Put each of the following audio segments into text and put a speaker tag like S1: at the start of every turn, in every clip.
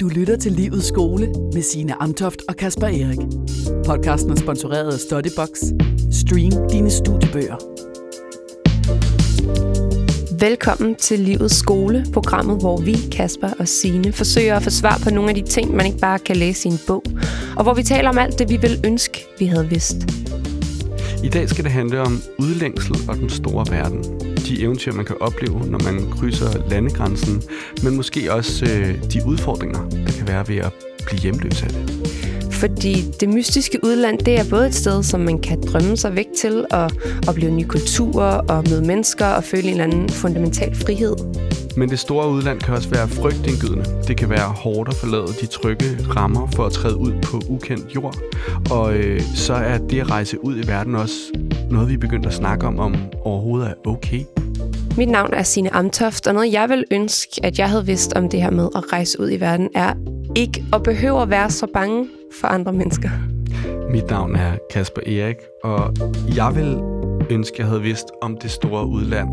S1: Du lytter til Livets skole med Signe Amtoft og Kasper Erik. Podcasten er sponsoreret af Studybox. Stream dine studiebøger.
S2: Velkommen til Livets skole, programmet, hvor vi, Kasper og Sine forsøger at få svar på nogle af de ting, man ikke bare kan læse i en bog, og hvor vi taler om alt det, vi vil ønske, vi havde vidst.
S3: I dag skal det handle om udlængsel og den store verden. De eventyr, man kan opleve, når man krydser landegrænsen, men måske også øh, de udfordringer, der kan være ved at blive hjemløs af det.
S2: Fordi det mystiske udland, det er både et sted, som man kan drømme sig væk til og opleve nye kulturer og møde mennesker og føle en eller anden fundamental frihed.
S3: Men det store udland kan også være frygtindgydende. Det kan være hårdt at forlade de trygge rammer for at træde ud på ukendt jord. Og øh, så er det at rejse ud i verden også noget, vi er begyndt at snakke om, om overhovedet er okay.
S2: Mit navn er Sine Amtoft, og noget jeg vil ønske, at jeg havde vidst om det her med at rejse ud i verden, er ikke at behøve at være så bange for andre mennesker.
S3: Mit navn er Kasper Erik, og jeg vil ønske, jeg havde vidst om det store udland.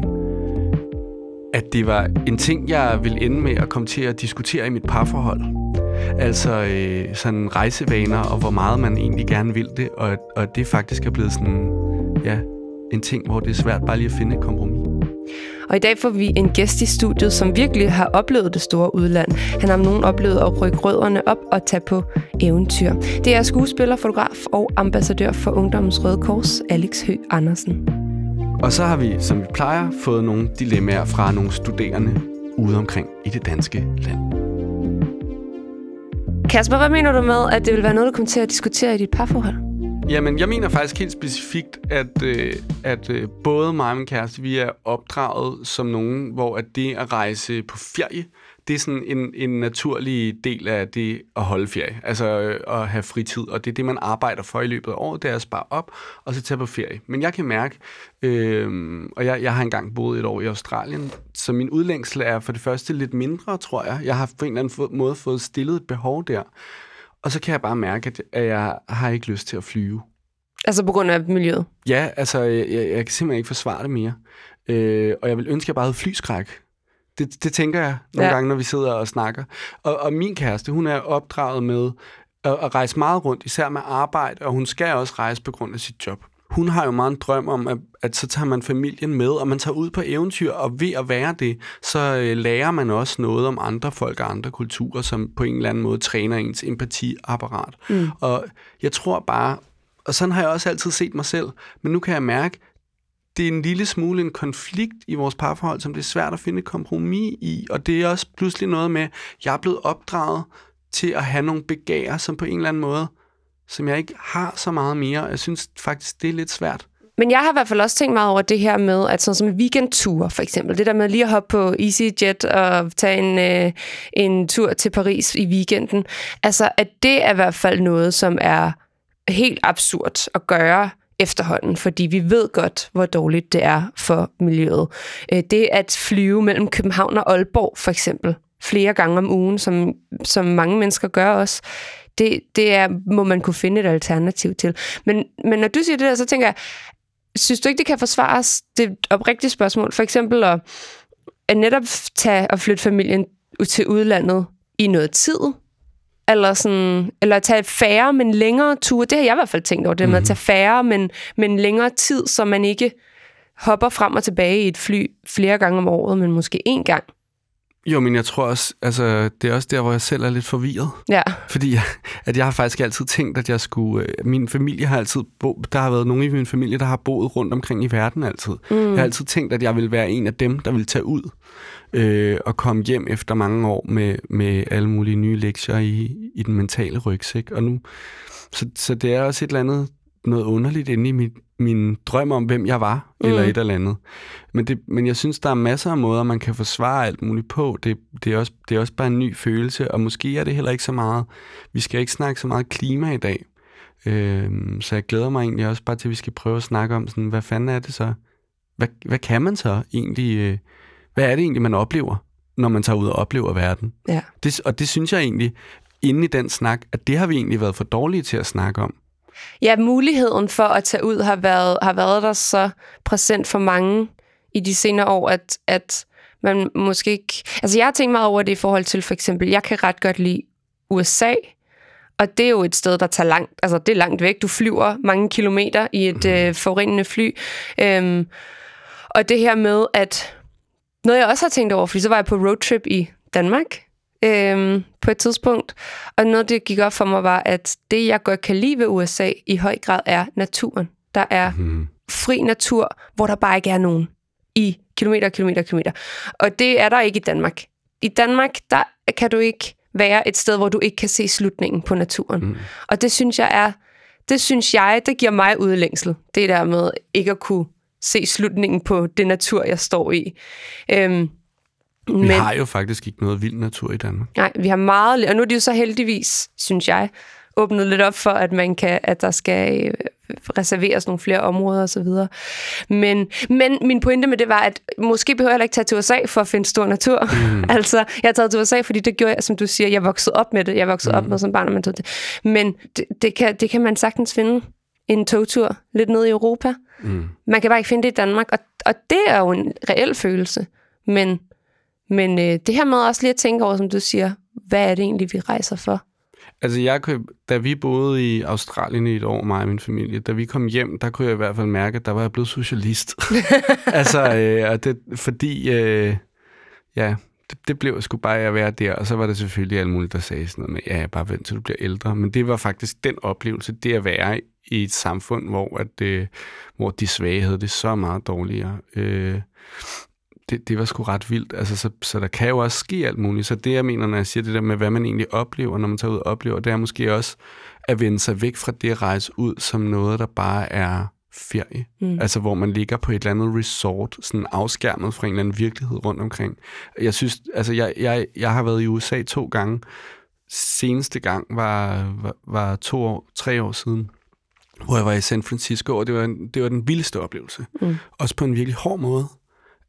S3: At det var en ting, jeg ville ende med at komme til at diskutere i mit parforhold. Altså øh, sådan rejsevaner, og hvor meget man egentlig gerne vil det, og, og det faktisk er blevet sådan, ja, en ting, hvor det er svært bare lige at finde et kompromis.
S2: Og i dag får vi en gæst i studiet, som virkelig har oplevet det store udland. Han har nogen oplevet at rykke rødderne op og tage på eventyr. Det er skuespiller, fotograf og ambassadør for Ungdommens Røde Kors, Alex Høgh Andersen.
S3: Og så har vi, som vi plejer, fået nogle dilemmaer fra nogle studerende ude omkring i det danske land.
S2: Kasper, hvad mener du med, at det vil være noget, du kommer til at diskutere i dit parforhold?
S3: Jamen, jeg mener faktisk helt specifikt, at, øh, at øh, både mig og min kæreste, vi er opdraget som nogen, hvor at det at rejse på ferie, det er sådan en, en naturlig del af det at holde ferie. Altså øh, at have fritid, og det er det, man arbejder for i løbet af året, det er at spare op og så tage på ferie. Men jeg kan mærke, øh, og jeg, jeg har engang boet et år i Australien, så min udlængsel er for det første lidt mindre, tror jeg. Jeg har på en eller anden måde fået stillet et behov der. Og så kan jeg bare mærke, at jeg har ikke lyst til at flyve.
S2: Altså på grund af miljøet?
S3: Ja, altså jeg, jeg kan simpelthen ikke forsvare det mere. Øh, og jeg vil ønske, at jeg bare havde flyskræk. Det, det tænker jeg nogle ja. gange, når vi sidder og snakker. Og, og min kæreste, hun er opdraget med at, at rejse meget rundt, især med arbejde, og hun skal også rejse på grund af sit job hun har jo meget en drøm om, at, at så tager man familien med, og man tager ud på eventyr, og ved at være det, så øh, lærer man også noget om andre folk og andre kulturer, som på en eller anden måde træner ens empatiapparat. Mm. Og jeg tror bare, og sådan har jeg også altid set mig selv, men nu kan jeg mærke, det er en lille smule en konflikt i vores parforhold, som det er svært at finde et kompromis i, og det er også pludselig noget med, jeg er blevet opdraget til at have nogle begær, som på en eller anden måde som jeg ikke har så meget mere. Jeg synes faktisk, det er lidt svært.
S2: Men jeg har i hvert fald også tænkt meget over det her med, at sådan som weekendture for eksempel, det der med lige at hoppe på EasyJet og tage en, øh, en tur til Paris i weekenden, altså at det er i hvert fald noget, som er helt absurd at gøre efterhånden, fordi vi ved godt, hvor dårligt det er for miljøet. Øh, det at flyve mellem København og Aalborg for eksempel, flere gange om ugen, som, som mange mennesker gør også, det, det er, må man kunne finde et alternativ til. Men, men når du siger det der, så tænker jeg, synes du ikke, det kan forsvares? Det er et oprigtigt spørgsmål. For eksempel at, at netop tage og flytte familien til udlandet i noget tid, eller, sådan, eller tage færre, men længere ture. Det har jeg i hvert fald tænkt over, det mm. med at mhm. tage færre, men, men længere tid, så man ikke hopper frem og tilbage i et fly flere gange om året, men måske én gang.
S3: Jo, men jeg tror også, altså, det er også der, hvor jeg selv er lidt forvirret.
S2: Ja.
S3: Fordi jeg, at jeg har faktisk altid tænkt, at jeg skulle... Øh, min familie har altid... Bo, der har været nogle i min familie, der har boet rundt omkring i verden altid. Mm. Jeg har altid tænkt, at jeg ville være en af dem, der ville tage ud øh, og komme hjem efter mange år med, med alle mulige nye lektier i, i den mentale rygsæk. Og nu, så, så det er også et eller andet noget underligt inde i mit, min drøm om, hvem jeg var, mm. eller et eller andet. Men, det, men jeg synes, der er masser af måder, man kan forsvare alt muligt på. Det, det, er også, det er også bare en ny følelse, og måske er det heller ikke så meget... Vi skal ikke snakke så meget klima i dag. Øh, så jeg glæder mig egentlig også bare til, at vi skal prøve at snakke om, sådan, hvad fanden er det så? Hvad, hvad kan man så egentlig... Øh, hvad er det egentlig, man oplever, når man tager ud og oplever verden?
S2: Ja.
S3: Det, og det synes jeg egentlig, inde i den snak, at det har vi egentlig været for dårlige til at snakke om
S2: ja, muligheden for at tage ud har været, har været der så præsent for mange i de senere år, at, at man måske ikke... Altså, jeg har tænkt meget over det i forhold til, for eksempel, jeg kan ret godt lide USA, og det er jo et sted, der tager langt, altså det er langt væk. Du flyver mange kilometer i et øh, forurenende fly. Øhm, og det her med, at noget jeg også har tænkt over, fordi så var jeg på roadtrip i Danmark øhm, på et tidspunkt, og noget det gik op for mig var, at det jeg godt kan lide ved USA i høj grad er naturen. Der er
S3: Mm.
S2: fri natur, hvor der bare ikke er nogen i kilometer, kilometer, kilometer. Og det er der ikke i Danmark. I Danmark, der kan du ikke være et sted, hvor du ikke kan se slutningen på naturen. Mm. Og det synes jeg er, det synes jeg, det giver mig udlængsel. Det der med ikke at kunne se slutningen på det natur, jeg står i. Øhm,
S3: Vi
S2: men,
S3: har jo faktisk ikke noget vild natur i Danmark.
S2: nej, vi har meget, og nu er de jo så heldigvis, synes jeg, åbnet lidt op for, at man kan, at der skal øh, reserveres nogle flere områder og så videre. Men, men min pointe med det var, at måske behøver jeg heller ikke tage til USA for at finde stor natur. Mm. altså, jeg har taget til USA, fordi det gjorde jeg, som du siger, jeg voksede op med det. Jeg voksede mm. op med som barn, og man tog det. Men det, det, kan, det kan man sagtens finde en togtur lidt ned i Europa.
S3: Mm.
S2: Man kan bare ikke finde det i Danmark, og, og det er jo en reel følelse. Men, men øh, det her med også lige at tænke over, som du siger, hvad er det egentlig, vi rejser for?
S3: Altså, jeg kunne, da vi boede i Australien i et år, mig og min familie, da vi kom hjem, der kunne jeg i hvert fald mærke, at der var jeg blevet socialist. altså, øh, og det, fordi, øh, ja, det, det blev sgu bare at være der, og så var der selvfølgelig alt muligt, der sagde sådan noget med, ja, bare vent til du bliver ældre. Men det var faktisk den oplevelse, det at være i et samfund, hvor, at, øh, hvor de svage havde det så meget dårligere. Øh, det, det var sgu ret vildt. Altså, så, så der kan jo også ske alt muligt. Så det, jeg mener, når jeg siger det der med, hvad man egentlig oplever, når man tager ud og oplever, det er måske også at vende sig væk fra det at rejse ud som noget, der bare er ferie. Mm. Altså, hvor man ligger på et eller andet resort, sådan afskærmet fra en eller anden virkelighed rundt omkring. Jeg synes, altså, jeg, jeg, jeg har været i USA to gange. Seneste gang var, var, var to år, tre år siden, hvor jeg var i San Francisco, og det var, en, det var den vildeste oplevelse. Mm. Også på en virkelig hård måde.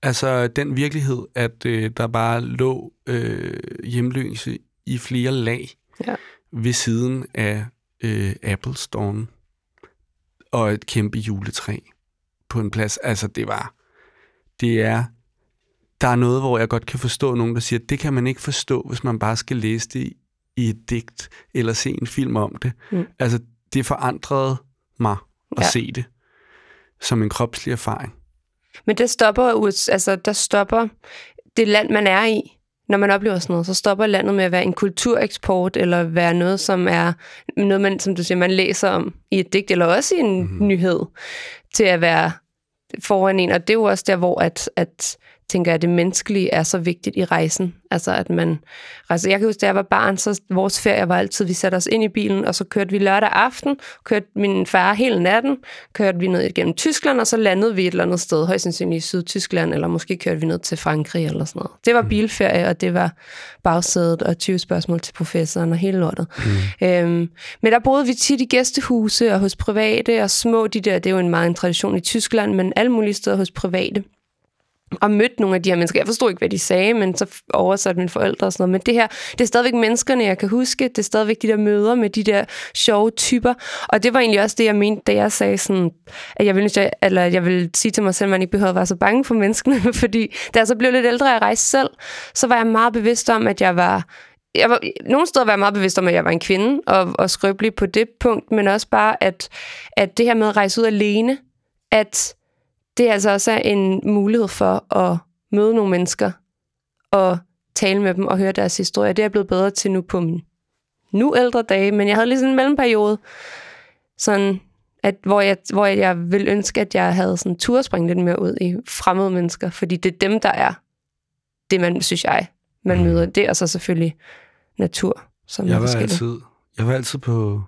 S3: Altså den virkelighed, at øh, der bare lå øh, hjemløse i flere lag
S2: Ja.
S3: ved siden af øh, Apple Store og et kæmpe juletræ på en plads. Altså det var, det er, der er noget, hvor jeg godt kan forstå nogen, der siger, det kan man ikke forstå, hvis man bare skal læse det i, et digt eller se en film om det. Mm. Altså det forandrede mig at
S2: Ja.
S3: se det som en kropslig erfaring.
S2: Men det stopper, altså, der stopper det land, man er i, når man oplever sådan noget, så stopper landet med at være en kultureksport, eller være noget, som er noget, man, som du siger, man læser om i et digt, eller også i en mm-hmm. nyhed, til at være foran en. Og det er jo også der, hvor at, at tænker jeg, at det menneskelige er så vigtigt i rejsen. Altså, at man rejser. Jeg kan huske, da jeg var barn, så vores ferie var altid, vi satte os ind i bilen, og så kørte vi lørdag aften, kørte min far hele natten, kørte vi ned igennem Tyskland, og så landede vi et eller andet sted, højst sandsynligt i Sydtyskland, eller måske kørte vi ned til Frankrig eller sådan noget. Det var bilferie, og det var bagsædet og 20 spørgsmål til professoren og hele lortet. Mm. Øhm, men der boede vi tit i gæstehuse og hos private, og små de der, det er jo en meget en tradition i Tyskland, men alle mulige steder hos private og mødt nogle af de her mennesker. Jeg forstod ikke, hvad de sagde, men så oversatte mine forældre og sådan noget. Men det her, det er stadigvæk menneskerne, jeg kan huske. Det er stadigvæk de der møder med de der sjove typer. Og det var egentlig også det, jeg mente, da jeg sagde sådan, at jeg ville, eller jeg ville sige til mig selv, at man ikke behøvede at være så bange for menneskene. Fordi da jeg så blev lidt ældre, og jeg rejste selv, så var jeg meget bevidst om, at jeg var jeg var, nogle steder var jeg meget bevidst om, at jeg var en kvinde, og, og skrøbelig på det punkt, men også bare, at, at det her med at rejse ud alene, at det altså også er en mulighed for at møde nogle mennesker og tale med dem og høre deres historie. Det er jeg blevet bedre til nu på min nu ældre dage, men jeg havde lige sådan en mellemperiode, sådan, at, hvor, jeg, hvor jeg ville ønske, at jeg havde sådan tur springe lidt mere ud i fremmede mennesker, fordi det er dem, der er det, man, synes jeg, man møder. Det og så selvfølgelig natur, som er
S3: Jeg var, altid, jeg var altid på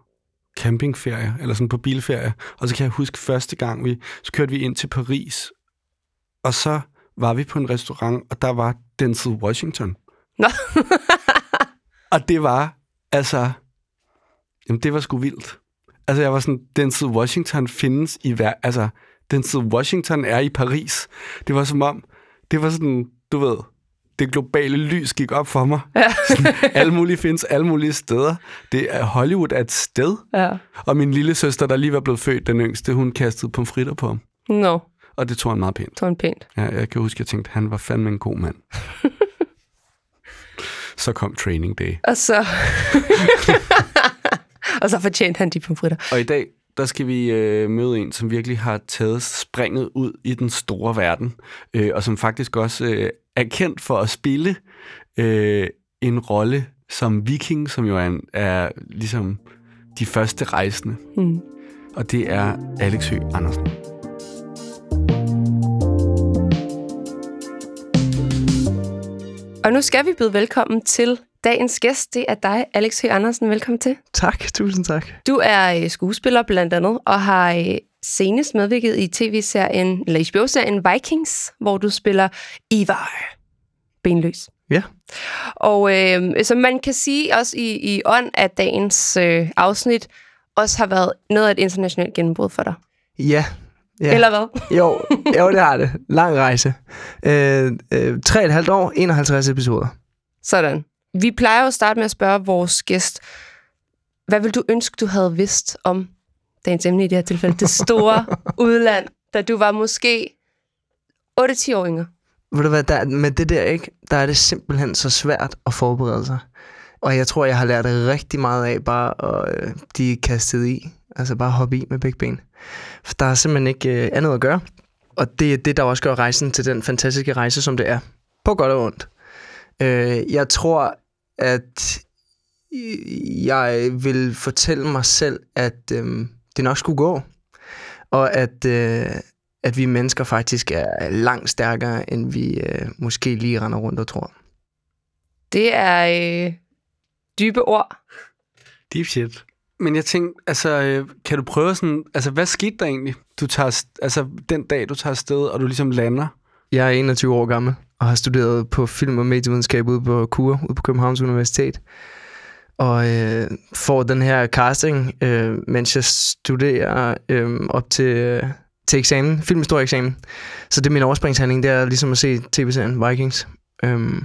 S3: campingferie, eller sådan på bilferie. Og så kan jeg huske første gang, vi, så kørte vi ind til Paris. Og så var vi på en restaurant, og der var Denzel Washington.
S2: Nå.
S3: og det var, altså, jamen det var sgu vildt. Altså jeg var sådan, Denzel Washington findes i hver, altså, Denzel Washington er i Paris. Det var som om, det var sådan, du ved, det globale lys gik op for mig.
S2: Ja.
S3: Alle mulige findes alle mulige steder. Det er Hollywood er et sted.
S2: ja.
S3: Og min lille søster, der lige var blevet født, den yngste, hun kastede pomfritter på ham.
S2: Nå,
S3: Og det tog han meget pænt.
S2: var en pænt.
S3: Ja, jeg kan huske, jeg tænkte, han var fandme en god mand. Så kom training day.
S2: Og så... og så fortjente han de pomfritter.
S3: Og i dag, der skal vi øh, møde en, som virkelig har taget springet ud i den store verden, øh, og som faktisk også øh, er kendt for at spille øh, en rolle som viking, som jo er, en, er ligesom de første rejsende.
S2: Mm.
S3: Og det er Alex Høgh Andersen.
S2: Og nu skal vi byde velkommen til dagens gæst. Det er dig, Alex Høgh Andersen. Velkommen til.
S4: Tak, tusind tak.
S2: Du er øh, skuespiller blandt andet, og har øh, senest medvirket i tv-serien, eller HBO-serien Vikings, hvor du spiller Ivar. Benløs.
S4: Ja.
S2: Og øh, som man kan sige også i, i ånd af dagens øh, afsnit, også har været noget af et internationalt gennembrud for dig.
S4: Ja. ja.
S2: Eller hvad?
S4: Jo, jo, det har det. Lang rejse. Øh, øh, et halvt år, 51 episoder.
S2: Sådan. Vi plejer jo at starte med at spørge vores gæst, hvad vil du ønske, du havde vidst om dagens emne i det her tilfælde, det store udland, da du var måske 8-10 år yngre?
S4: Ved du hvad, der, med det der, ikke, der er det simpelthen så svært at forberede sig. Og jeg tror, jeg har lært rigtig meget af bare at øh, kastet i. Altså bare hoppe i med begge ben. For der er simpelthen ikke øh, andet at gøre. Og det er det, der også gør rejsen til den fantastiske rejse, som det er. På godt og ondt. Øh, jeg tror, at jeg vil fortælle mig selv, at øh, det nok skulle gå. Og at, øh, at vi mennesker faktisk er langt stærkere, end vi øh, måske lige render rundt og tror.
S2: Det er øh, dybe ord.
S3: Deep shit. Men jeg tænkte, altså, øh, kan du prøve sådan, altså, hvad skete der egentlig? Du tager, altså, den dag, du tager afsted, og du ligesom lander?
S4: Jeg er 21 år gammel og har studeret på film- og medievidenskab ude på KUR, ude på Københavns Universitet. Og øh, får den her casting, øh, mens jeg studerer øh, op til, øh, til eksamen, filmhistorieeksamen. Så det er min overspringshandling, det er ligesom at se tv-serien Vikings. Øh,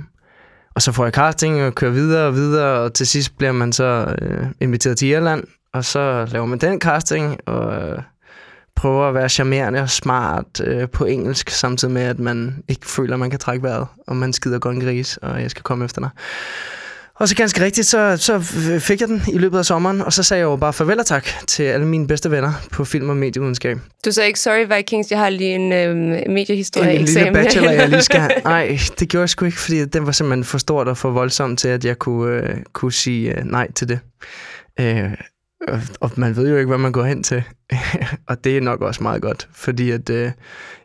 S4: og så får jeg casting og kører videre og videre, og til sidst bliver man så øh, inviteret til Irland, og så laver man den casting, og øh, prøver at være charmerende og smart øh, på engelsk, samtidig med, at man ikke føler, at man kan trække vejret, og man skider godt en gris, og jeg skal komme efter dig. Og så ganske rigtigt, så, så fik jeg den i løbet af sommeren, og så sagde jeg jo bare farvel og tak til alle mine bedste venner på film- og medievidenskab.
S2: Du sagde ikke, sorry Vikings, jeg har lige en øh, mediehistorie
S4: En lille bachelor, jeg lige skal. Nej, det gjorde jeg sgu ikke, fordi den var simpelthen for stort og for voldsom til, at jeg kunne, øh, kunne sige øh, nej til det. Øh, og, og man ved jo ikke, hvad man går hen til. og det er nok også meget godt, fordi at, øh,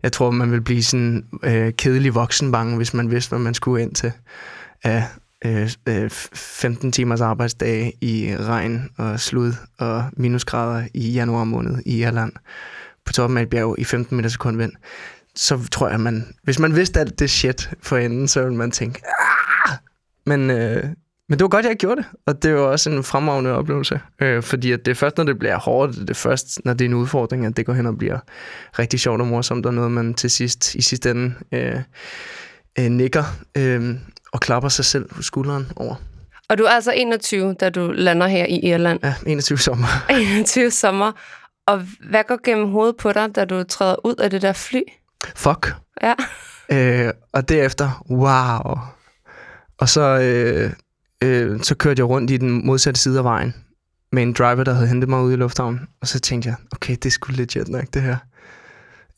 S4: jeg tror, man vil blive sådan øh, kedelig voksenbange, hvis man vidste, hvad man skulle ind til. Ja, øh, øh, 15 timers arbejdsdag i regn og slud og minusgrader i januar måned i Irland på toppen af et bjerg i 15 meter sekund vind, så tror jeg, man, hvis man vidste alt det shit for enden, så ville man tænke, ah! men, øh, men det var godt, jeg gjorde det, og det var også en fremragende oplevelse, øh, fordi at det er først, når det bliver hårdt, det er først, når det er en udfordring, at det går hen og bliver rigtig sjovt og morsomt, og noget, man til sidst, i sidste ende, øh, øh, nikker. Øh, og klapper sig selv på skulderen over.
S2: Og du er altså 21, da du lander her i Irland.
S4: Ja, 21 sommer.
S2: 21 sommer. Og hvad går gennem hovedet på dig, da du træder ud af det der fly?
S4: Fuck.
S2: Ja.
S4: Øh, og derefter, wow. Og så, øh, øh, så kørte jeg rundt i den modsatte side af vejen med en driver, der havde hentet mig ud i lufthavnen. Og så tænkte jeg, okay, det skulle legit nok, det her.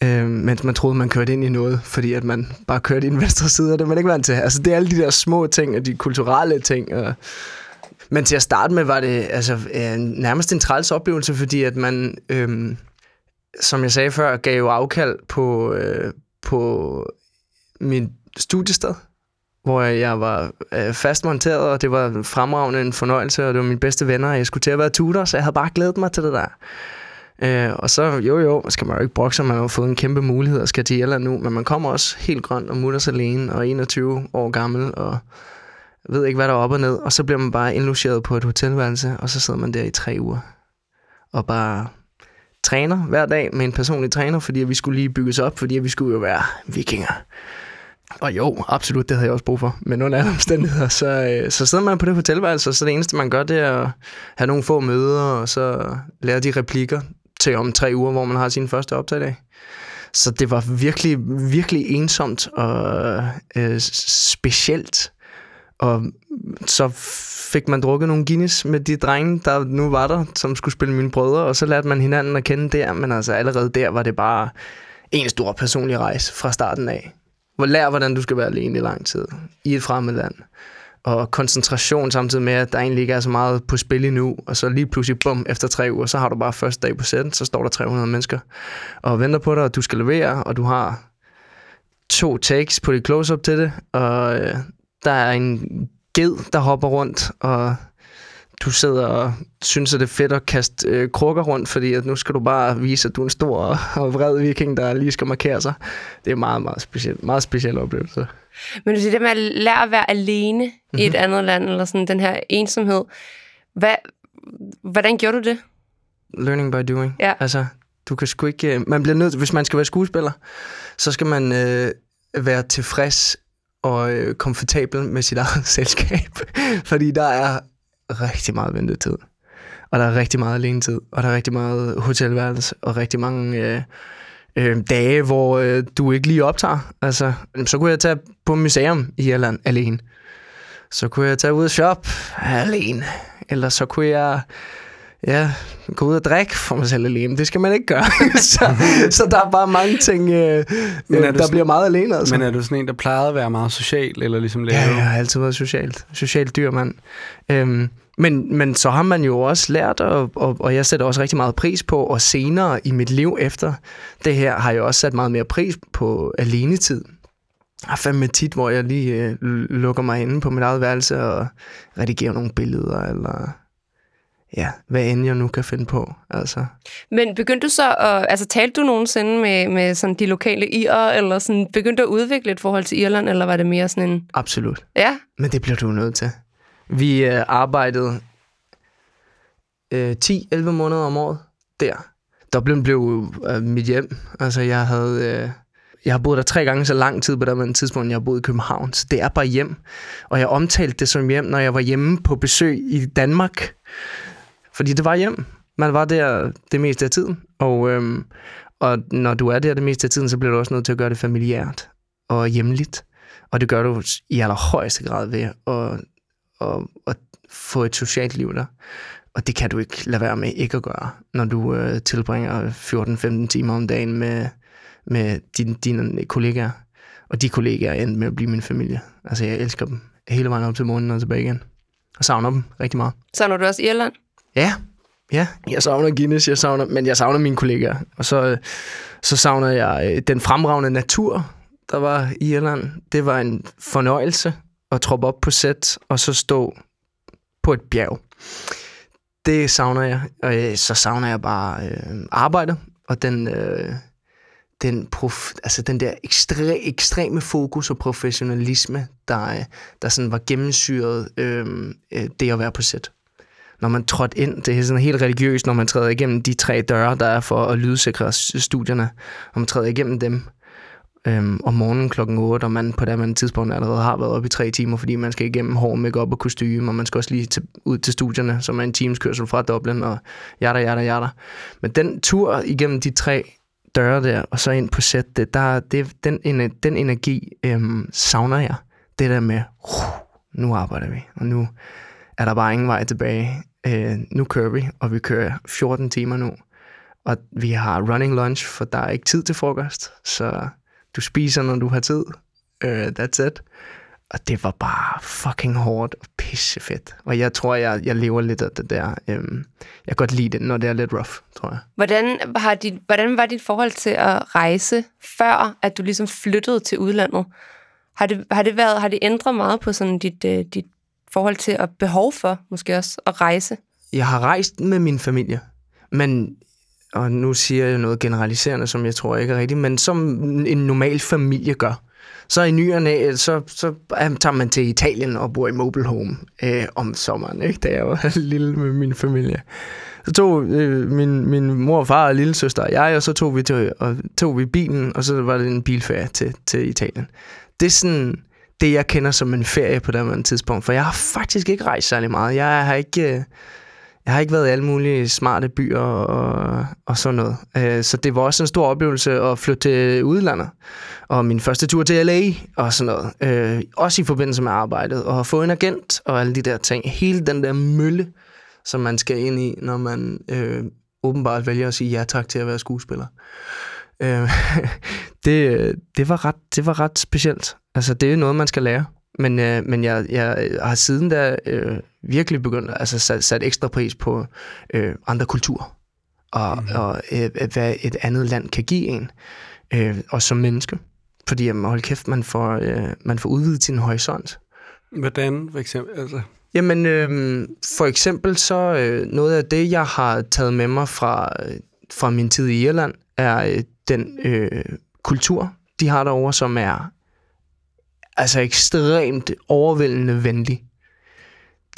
S4: Øh, mens man troede, man kørte ind i noget, fordi at man bare kørte i den venstre side, og det er man ikke vant til. Altså, det er alle de der små ting, og de kulturelle ting. Og... Men til at starte med var det altså, øh, nærmest en træls oplevelse, fordi at man, øh, som jeg sagde før, gav jo afkald på, øh, på min studiested, hvor jeg var øh, fastmonteret, og det var fremragende en fornøjelse, og det var mine bedste venner, og jeg skulle til at være tutor, så jeg havde bare glædet mig til det der. Øh, og så, jo jo, skal man jo ikke brokse, man har fået en kæmpe mulighed og skal til Irland nu, men man kommer også helt grøn og mutters alene og 21 år gammel og ved ikke, hvad der er op og ned. Og så bliver man bare indlogeret på et hotelværelse, og så sidder man der i tre uger og bare træner hver dag med en personlig træner, fordi vi skulle lige bygges op, fordi vi skulle jo være vikinger. Og jo, absolut, det havde jeg også brug for. Men under alle omstændigheder, så, øh, så sidder man på det hotelværelse, og så det eneste, man gør, det er at have nogle få møder, og så lære de replikker til om tre uger, hvor man har sin første optagdag. Så det var virkelig, virkelig ensomt og øh, specielt og så fik man drukket nogle Guinness med de drenge, der nu var der, som skulle spille mine brødre, og så lærte man hinanden at kende der, men altså allerede der var det bare en stor personlig rejse fra starten af. Hvor lær, hvordan du skal være alene i lang tid i et fremmed land. Og koncentration samtidig med, at der egentlig ikke er så meget på spil endnu, og så lige pludselig, bum, efter tre uger, så har du bare første dag på sætten, så står der 300 mennesker og venter på dig, og du skal levere, og du har to takes på dit close-up til det, og øh, der er en ged, der hopper rundt, og du sidder og synes, at det er fedt at kaste øh, krukker rundt, fordi at nu skal du bare vise, at du er en stor og vred viking, der lige skal markere sig. Det er meget, meget specielt. Meget speciel oplevelse.
S2: Men du siger, det med at lære at være alene mm-hmm. i et
S4: Mhm.
S2: andet land, eller sådan den her ensomhed. Hvad, hvordan gjorde du det?
S4: Learning by doing.
S2: Ja.
S4: Altså, du kan sgu ikke... øh, Man bliver nødt hvis man skal være skuespiller, så skal man øh, være tilfreds og øh, komfortabel med sit eget selskab. Fordi der er rigtig meget ventetid. Og der er rigtig meget alenetid. Og der er rigtig meget hotelværelse. Og rigtig mange øh, øh, dage, hvor øh, du ikke lige optager. Altså, så kunne jeg tage på museum i Irland alene. Så kunne jeg tage ud og shop alene. Eller så kunne jeg ja, gå ud og drikke for mig selv alene. Det skal man ikke gøre. så, så der er bare mange ting, øh,
S3: Men er
S4: øh, der
S3: sådan-
S4: bliver meget alene. Altså.
S3: Men er du sådan en, der plejede at være meget social, eller ligesom lave?
S4: Ja, jeg har altid været socialt, socialt dyr mand. Øhm, men, men så har man jo også lært, og, og, og jeg sætter også rigtig meget pris på, og senere i mit liv efter det her, har jeg også sat meget mere pris på alenetid. Jeg har fandme tit, hvor jeg lige øh, lukker mig inde på mit eget værelse og redigerer nogle billeder, eller ja, hvad end jeg nu kan finde på. Altså.
S2: Men begyndte du så at... Altså, talte du nogensinde med, med sådan de lokale irer, eller sådan, begyndte du at udvikle et forhold til Irland, eller var det mere sådan en...
S4: Absolut.
S2: Ja,
S4: Men det bliver du nødt til. Vi øh, arbejdede øh, 10-11 måneder om året der. Dublin blev øh, mit hjem. Altså, jeg havde... Øh, jeg har boet der tre gange så lang tid på det tidspunkt, jeg har boet i København. Så det er bare hjem. Og jeg omtalte det som hjem, når jeg var hjemme på besøg i Danmark. Fordi det var hjem. Man var der det meste af tiden. Og, øhm, og når du er der det meste af tiden, så bliver du også nødt til at gøre det familiært og hjemligt. Og det gør du i allerhøjeste grad ved at, at, at få et socialt liv der. Og det kan du ikke lade være med ikke at gøre, når du øh, tilbringer 14-15 timer om dagen med, med dine, dine kollegaer. Og de kollegaer endte med at blive min familie. Altså, jeg elsker dem hele vejen op til månen og tilbage igen. Og savner dem rigtig meget.
S2: savner du også Irland?
S4: Ja, ja. Jeg savner Guinness, jeg savner, men jeg savner mine kollegaer. Og så, øh, så savner jeg øh, den fremragende natur, der var i Irland. Det var en fornøjelse at troppe op på sæt, og så stå på et bjerg. Det savner jeg. Og øh, så savner jeg bare øh, arbejdet, og den, øh, den, prof, altså den der ekstre, ekstreme fokus og professionalisme, der, der sådan var gennemsyret øh, det at være på sæt når man trådte ind, det er sådan helt religiøst, når man træder igennem de tre døre, der er for at lydsikre studierne, og man træder igennem dem øhm, om morgenen klokken 8, og man på det andet tidspunkt allerede har været oppe i tre timer, fordi man skal igennem hård makeup og kostume, og man skal også lige til, ud til studierne, som er en times kørsel fra Dublin, og jada, jada, jada. Men den tur igennem de tre døre der, og så ind på set, det, der, det, den, den energi øhm, savner jeg. Det der med, uh, nu arbejder vi, og nu er der bare ingen vej tilbage. Øh, nu kører vi, og vi kører 14 timer nu. Og vi har running lunch, for der er ikke tid til frokost. Så du spiser, når du har tid. Uh, that's it. Og det var bare fucking hårdt og pissefedt. Og jeg tror, jeg, jeg lever lidt af det der. Øhm, jeg kan godt lide det, når det er lidt rough, tror jeg.
S2: Hvordan, har dit, hvordan var dit forhold til at rejse, før at du ligesom flyttede til udlandet? Har det, har det, været, har det ændret meget på sådan dit, øh, dit forhold til at behov for, måske også, at rejse?
S4: Jeg har rejst med min familie, men, og nu siger jeg noget generaliserende, som jeg tror ikke er rigtigt, men som en normal familie gør. Så i nyerne, så, så tager man til Italien og bor i mobile home øh, om sommeren, ikke? da jeg var lille med min familie. Så tog øh, min, min mor og far og lille søster og jeg, og så tog vi, til, og tog vi bilen, og så var det en bilferie til, til Italien. Det er sådan det, jeg kender som en ferie på det her tidspunkt, for jeg har faktisk ikke rejst særlig meget. Jeg har ikke... Øh, jeg har ikke været i alle mulige smarte byer og, og sådan noget. Øh, så det var også en stor oplevelse at flytte til udlandet. Og min første tur til LA og sådan noget. Øh, også i forbindelse med arbejdet. Og få en agent og alle de der ting. Hele den der mølle, som man skal ind i, når man øh, åbenbart vælger at sige ja tak til at være skuespiller. Øh, det, det, var ret, det var ret specielt. Altså, det er noget, man skal lære. Men, øh, men jeg, jeg har siden da øh, virkelig begyndt at altså, sat, sat ekstra pris på øh, andre kulturer. Og, mm-hmm. og øh, hvad et andet land kan give en. Øh, og som menneske. Fordi, jamen, hold kæft, man får, øh, man får udvidet sin horisont.
S3: Hvordan, for eksempel? Altså?
S4: Jamen, øh, for eksempel så øh, noget af det, jeg har taget med mig fra, fra min tid i Irland, er øh, den øh, kultur, de har derovre, som er altså ekstremt overvældende venlig.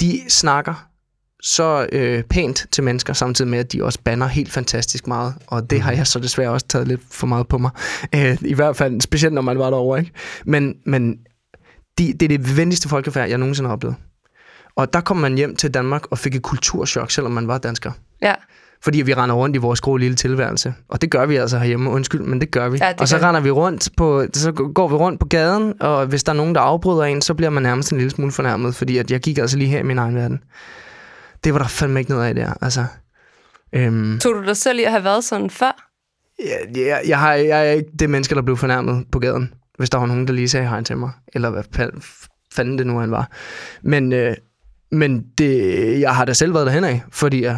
S4: De snakker så øh, pænt til mennesker, samtidig med, at de også banner helt fantastisk meget. Og det har mhm. jeg så desværre også taget lidt for meget på mig. Øh, I hvert fald, specielt når man var derovre. Ikke? Men, men de, det er det venligste folkefærd, jeg nogensinde har oplevet. Og der kom man hjem til Danmark og fik et kulturschok, selvom man var dansker.
S2: Ja.
S4: Fordi vi render rundt i vores grå lille tilværelse. Og det gør vi altså herhjemme, undskyld, men det gør vi.
S2: Ja, det
S4: og så render vi rundt på, så går vi rundt på gaden, og hvis der er nogen, der afbryder en, så bliver man nærmest en lille smule fornærmet, fordi at jeg gik altså lige her i min egen verden. Det var der fandme ikke noget af der, altså. Øhm,
S2: Tog du dig selv i at have været sådan før?
S4: jeg, jeg, jeg, har, jeg er ikke det menneske, der blev fornærmet på gaden, hvis der var nogen, der lige sagde hej til mig, eller hvad fa- fanden det nu han var. Men, øh, men det, jeg har da selv været derhen af, fordi jeg,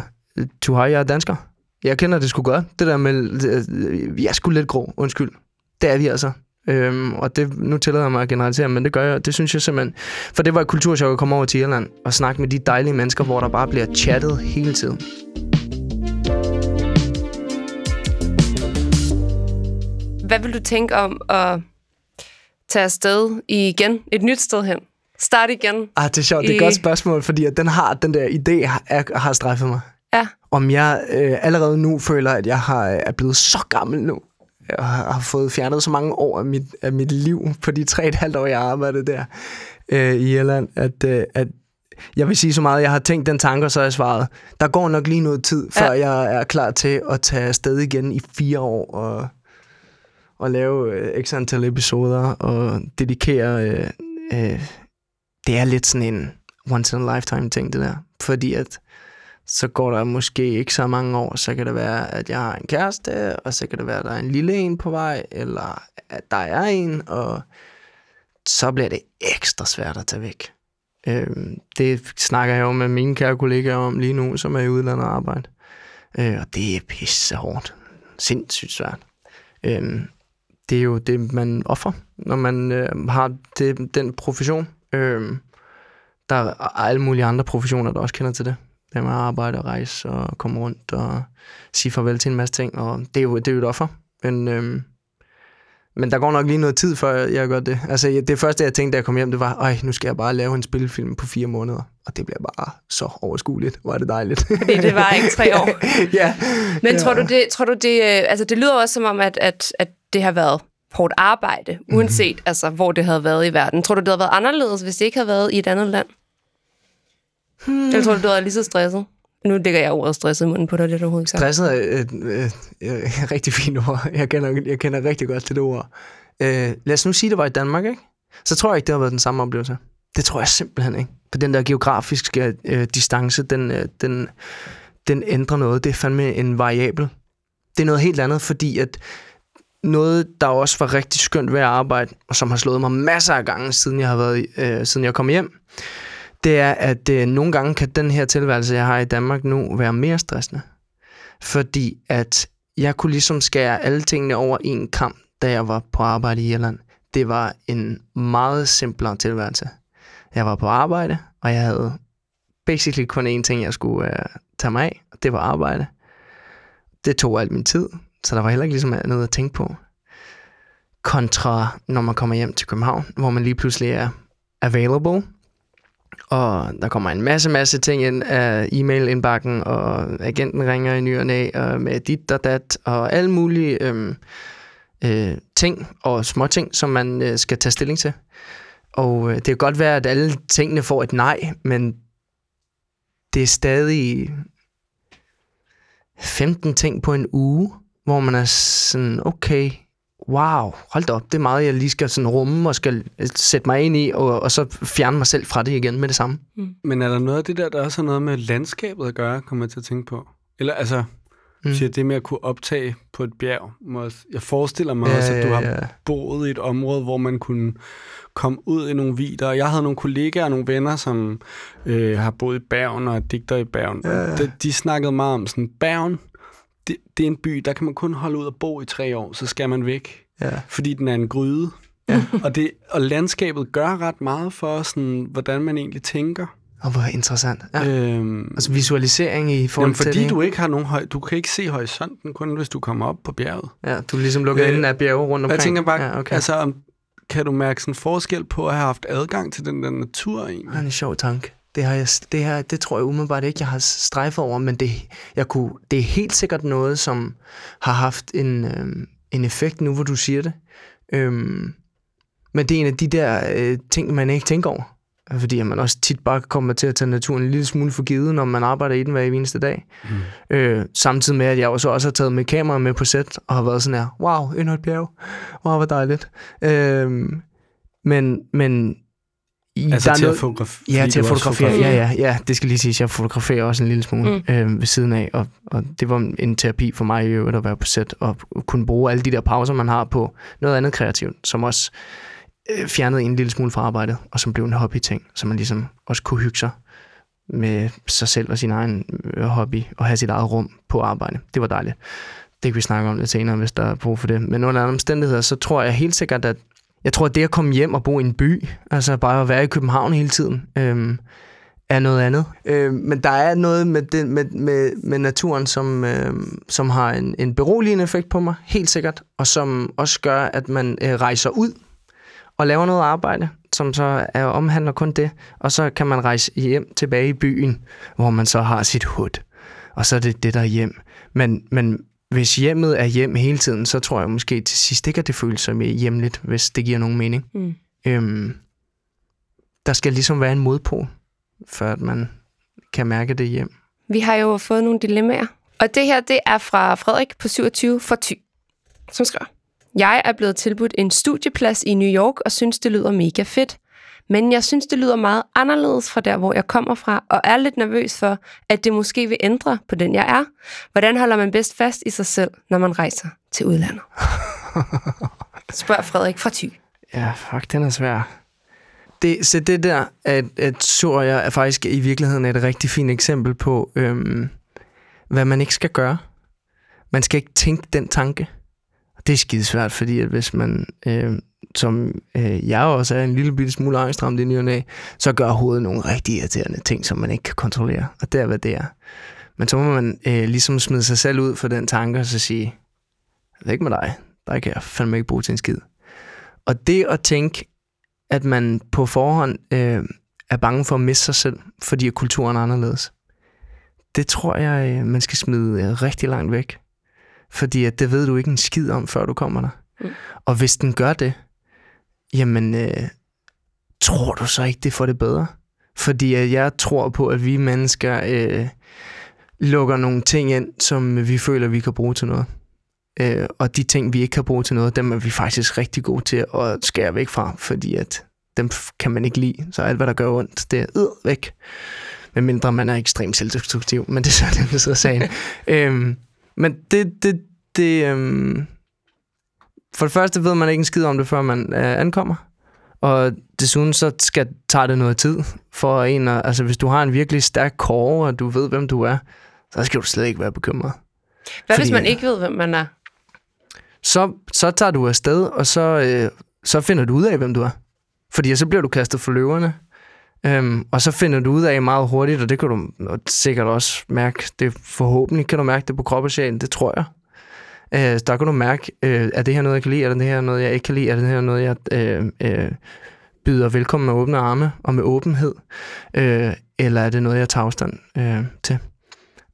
S4: tu hej, jeg er dansker. Jeg kender det sgu godt. Det der med, øh, jeg er sgu lidt grå, undskyld. Det er vi altså. Øhm, og det, nu tillader jeg mig at generalisere, men det gør jeg, det synes jeg simpelthen. For det var et kulturchok at komme over til Irland og snakke med de dejlige mennesker, hvor der bare bliver chattet hele tiden.
S2: Hvad vil du tænke om at tage afsted igen, et nyt sted hen? Start igen.
S4: Ah, det er sjovt, det er et
S2: I-
S4: godt spørgsmål, fordi at den har, den der idé har, har strejfet mig. Om jeg øh, allerede nu føler, at jeg har, er blevet så gammel nu, og har fået fjernet så mange år af mit, af mit liv på de tre et halvt år, jeg har arbejdet der øh, i Irland, at, øh, at jeg vil sige så meget, jeg har tænkt den tanke, og så har jeg svaret, der går nok lige noget tid, før
S2: Ja.
S4: jeg er klar til at tage afsted igen i fire år og, og lave øh, x antal episoder og dedikere... Øh, øh, det er lidt sådan en once in a lifetime ting, det der. Fordi at så går der måske ikke så mange år, så kan det være, at jeg har en kæreste, og så kan det være, at der er en lille en på vej, eller at der er en, og så bliver det ekstra svært at tage væk. Øhm, det snakker jeg jo med mine kære kollegaer om lige nu, som er i udlandet og arbejde. Øh, og det er pisse hårdt. Sindssygt svært. Øhm, det er jo det, man offer, når man øh, har det, den profession. Øhm, der er alle mulige andre professioner, der også kender til det. Det med at arbejde og rejse og komme rundt og sige farvel til en masse ting. Og det er jo, det er jo et offer. Men, øhm, men der går nok lige noget tid, før jeg, gør det. Altså, det første, jeg tænkte, da jeg kom hjem, det var, ej, nu skal jeg bare lave en spilfilm på fire måneder. Og det bliver bare så overskueligt. Er det dejligt.
S2: Fordi det var ikke tre år.
S4: ja.
S2: Men
S4: ja.
S2: tror du det, tror du det, øh, altså det lyder også som om, at, at, at det har været hårdt arbejde, uanset mm. altså, hvor det havde været i verden. Tror du, det havde været anderledes, hvis det ikke havde været i et andet land? Hmm. Eller tror du, du været lige så stresset? Nu lægger jeg ordet stresset i munden på dig, det er det overhovedet ikke sagt.
S4: Stresset er et, et, et, et rigtig fint ord. Jeg kender, jeg kender rigtig godt til det ord. Øh, lad os nu sige, det var i Danmark, ikke? Så tror jeg ikke, det har været den samme oplevelse. Det tror jeg simpelthen ikke. For den der geografiske øh, distance, den, øh, den, den ændrer noget. Det er fandme en variabel. Det er noget helt andet, fordi at noget, der også var rigtig skønt ved at arbejde, og som har slået mig masser af gange, siden jeg har været, øh, siden jeg kom hjem, det er, at øh, nogle gange kan den her tilværelse, jeg har i Danmark nu, være mere stressende. Fordi at jeg kunne ligesom skære alle tingene over en kamp, da jeg var på arbejde i Irland. Det var en meget simplere tilværelse. Jeg var på arbejde, og jeg havde basically kun én ting, jeg skulle øh, tage mig af, og det var arbejde. Det tog al min tid, så der var heller ikke ligesom noget at tænke på. Kontra når man kommer hjem til København, hvor man lige pludselig er available, og der kommer en masse, masse ting ind af e-mail-indbakken, og agenten ringer i ny og næ, og med dit og dat, og alle mulige øhm, øh, ting og små ting, som man øh, skal tage stilling til. Og øh, det kan godt være, at alle tingene får et nej, men det er stadig 15 ting på en uge, hvor man er sådan, okay, wow, hold da op, det er meget, jeg lige skal sådan rumme og skal sætte mig ind i, og, og så fjerne mig selv fra det igen med det samme.
S3: Men er der noget af det der, der også har noget med landskabet at gøre, kommer jeg til at tænke på? Eller altså, mm. siger, det med at kunne optage på et bjerg. Jeg forestiller mig ja, også, at du har
S4: ja.
S3: boet i et område, hvor man kunne komme ud i nogle vider. Jeg havde nogle kollegaer og nogle venner, som øh, har boet i Bergen og er digter i Bergen. Ja. De, de snakkede meget om sådan, Bergen, det, det er en by, der kan man kun holde ud og bo i tre år, så skal man væk.
S4: Ja.
S3: Fordi den er en gryde. Ja. og, det, og landskabet gør ret meget for, sådan, hvordan man egentlig tænker.
S4: Og hvor interessant. Ja.
S3: Øhm,
S4: Altså visualisering i forhold
S3: Jamen,
S4: til
S3: fordi
S4: det,
S3: du ikke har nogen høj... Du kan ikke se horisonten, kun hvis du kommer op på bjerget.
S4: Ja, du er ligesom lukket
S3: Øh,
S4: inden af bjerge rundt omkring.
S3: jeg tænker bare,
S4: ja,
S3: okay.
S4: okay.
S3: altså, om, kan du mærke sådan forskel på at have haft adgang til den der natur egentlig?
S4: Det er en sjov tanke. Det, har jeg, det, her, det tror jeg umiddelbart ikke, jeg har strejfet over, men det, jeg kunne, det er helt sikkert noget, som har haft en, øhm, en effekt nu, hvor du siger det. Øhm, men det er en af de der øh, ting, man ikke tænker over. Fordi man også tit bare kommer til at tage naturen en lille smule for givet, når man arbejder i den hver eneste dag. Mm. Øh, samtidig med, at jeg også, også har taget med kamera med på sæt, og har været sådan her, wow, endnu et bjerg. Wow, hvor dejligt. Øhm, men, men
S3: Altså
S4: der er
S3: til
S4: noget-
S3: at fotografere?
S4: Ja, til at fotografere. Ja, ja, ja, det skal lige siges. Jeg fotograferer også en lille smule
S2: Mm.
S4: mm. øh, ved siden af, og, og det var en terapi for mig i øvrigt at være på sæt og kunne bruge alle de der pauser, man har på noget andet kreativt, som også øh, fjernede en lille smule fra arbejdet, og som blev en hobby-ting, så man ligesom også kunne hygge sig med sig selv og sin egen øh, hobby, og have sit eget rum på arbejde. Det var dejligt. Det kan vi snakke om lidt senere, hvis der er brug for det. Men under andre omstændigheder, så tror jeg helt sikkert, at jeg tror, at det at komme hjem og bo i en by, altså bare at være i København hele tiden, øhm, er noget andet. Øh, men der er noget med, den, med, med, med naturen, som, øh, som har en, en beroligende effekt på mig, helt sikkert, og som også gør, at man øh, rejser ud og laver noget arbejde, som så er, omhandler kun det, og så kan man rejse hjem tilbage i byen, hvor man så har sit hud, og så er det det, der er hjem. Men, men hvis hjemmet er hjem hele tiden, så tror jeg måske til sidst ikke, at det føles som hjemligt, hvis det giver nogen mening.
S2: Mm.
S4: Øhm, der skal ligesom være en modpol, før at man kan mærke det hjem.
S2: Vi har jo fået nogle dilemmaer. Og det her, det er fra Frederik på 27 for Ty, som skriver. Jeg er blevet tilbudt en studieplads i New York og synes, det lyder mega fedt. Men jeg synes, det lyder meget anderledes fra der, hvor jeg kommer fra, og er lidt nervøs for, at det måske vil ændre på den, jeg er. Hvordan holder man bedst fast i sig selv, når man rejser til udlandet? Spørg Frederik fra Ty.
S4: Ja, fuck, den er svær. Det, så det der, at, at tror jeg er faktisk i virkeligheden et rigtig fint eksempel på, øhm, hvad man ikke skal gøre. Man skal ikke tænke den tanke. Og Det er skide svært, fordi at hvis man, øh, som øh, jeg også er en lille bitte smule angstramt i næ, så gør hovedet nogle rigtig irriterende ting, som man ikke kan kontrollere. Og det er, hvad det er. Men så må man øh, ligesom smide sig selv ud for den tanke, og så sige, det er ikke med dig. Der kan jeg fandme ikke bruge til en skid. Og det at tænke, at man på forhånd øh, er bange for at miste sig selv, fordi kulturen er anderledes, det tror jeg, øh, man skal smide øh, rigtig langt væk. Fordi at det ved du ikke en skid om, før du kommer der.
S2: Mm.
S4: Og hvis den gør det, jamen, øh, tror du så ikke, det får det bedre? Fordi at jeg tror på, at vi mennesker øh, lukker nogle ting ind, som vi føler, vi kan bruge til noget. Øh, og de ting, vi ikke kan bruge til noget, dem er vi faktisk rigtig gode til at skære væk fra, fordi at dem kan man ikke lide. Så alt, hvad der gør ondt, det er øh, væk. Medmindre man er ekstremt selvdestruktiv, men det er så den, der sidder sagen. øhm, men det, det, det øhm, for det første ved man ikke en skid om det, før man øh, ankommer. Og desuden så skal, tager det noget tid for en, at, altså hvis du har en virkelig stærk core, og du ved, hvem du er, så skal du slet ikke være bekymret
S2: Hvad
S4: Fordi-
S2: hvis man ikke ved, hvem man er?
S4: så, så tager du afsted, og så, øh, så finder du ud af, hvem du er. Fordi så bliver du kastet for løverne. Øhm, og så finder du ud af meget hurtigt, og det kan du sikkert også mærke, det forhåbentlig kan du mærke det på krop og sjæl, det tror jeg. Øh, der kan du mærke, øh, er det her noget, jeg kan lide, er det her noget, jeg ikke kan lide, er det her noget, jeg øh, øh, byder velkommen med åbne arme og med åbenhed, øh, eller er det noget, jeg tager afstand øh, til.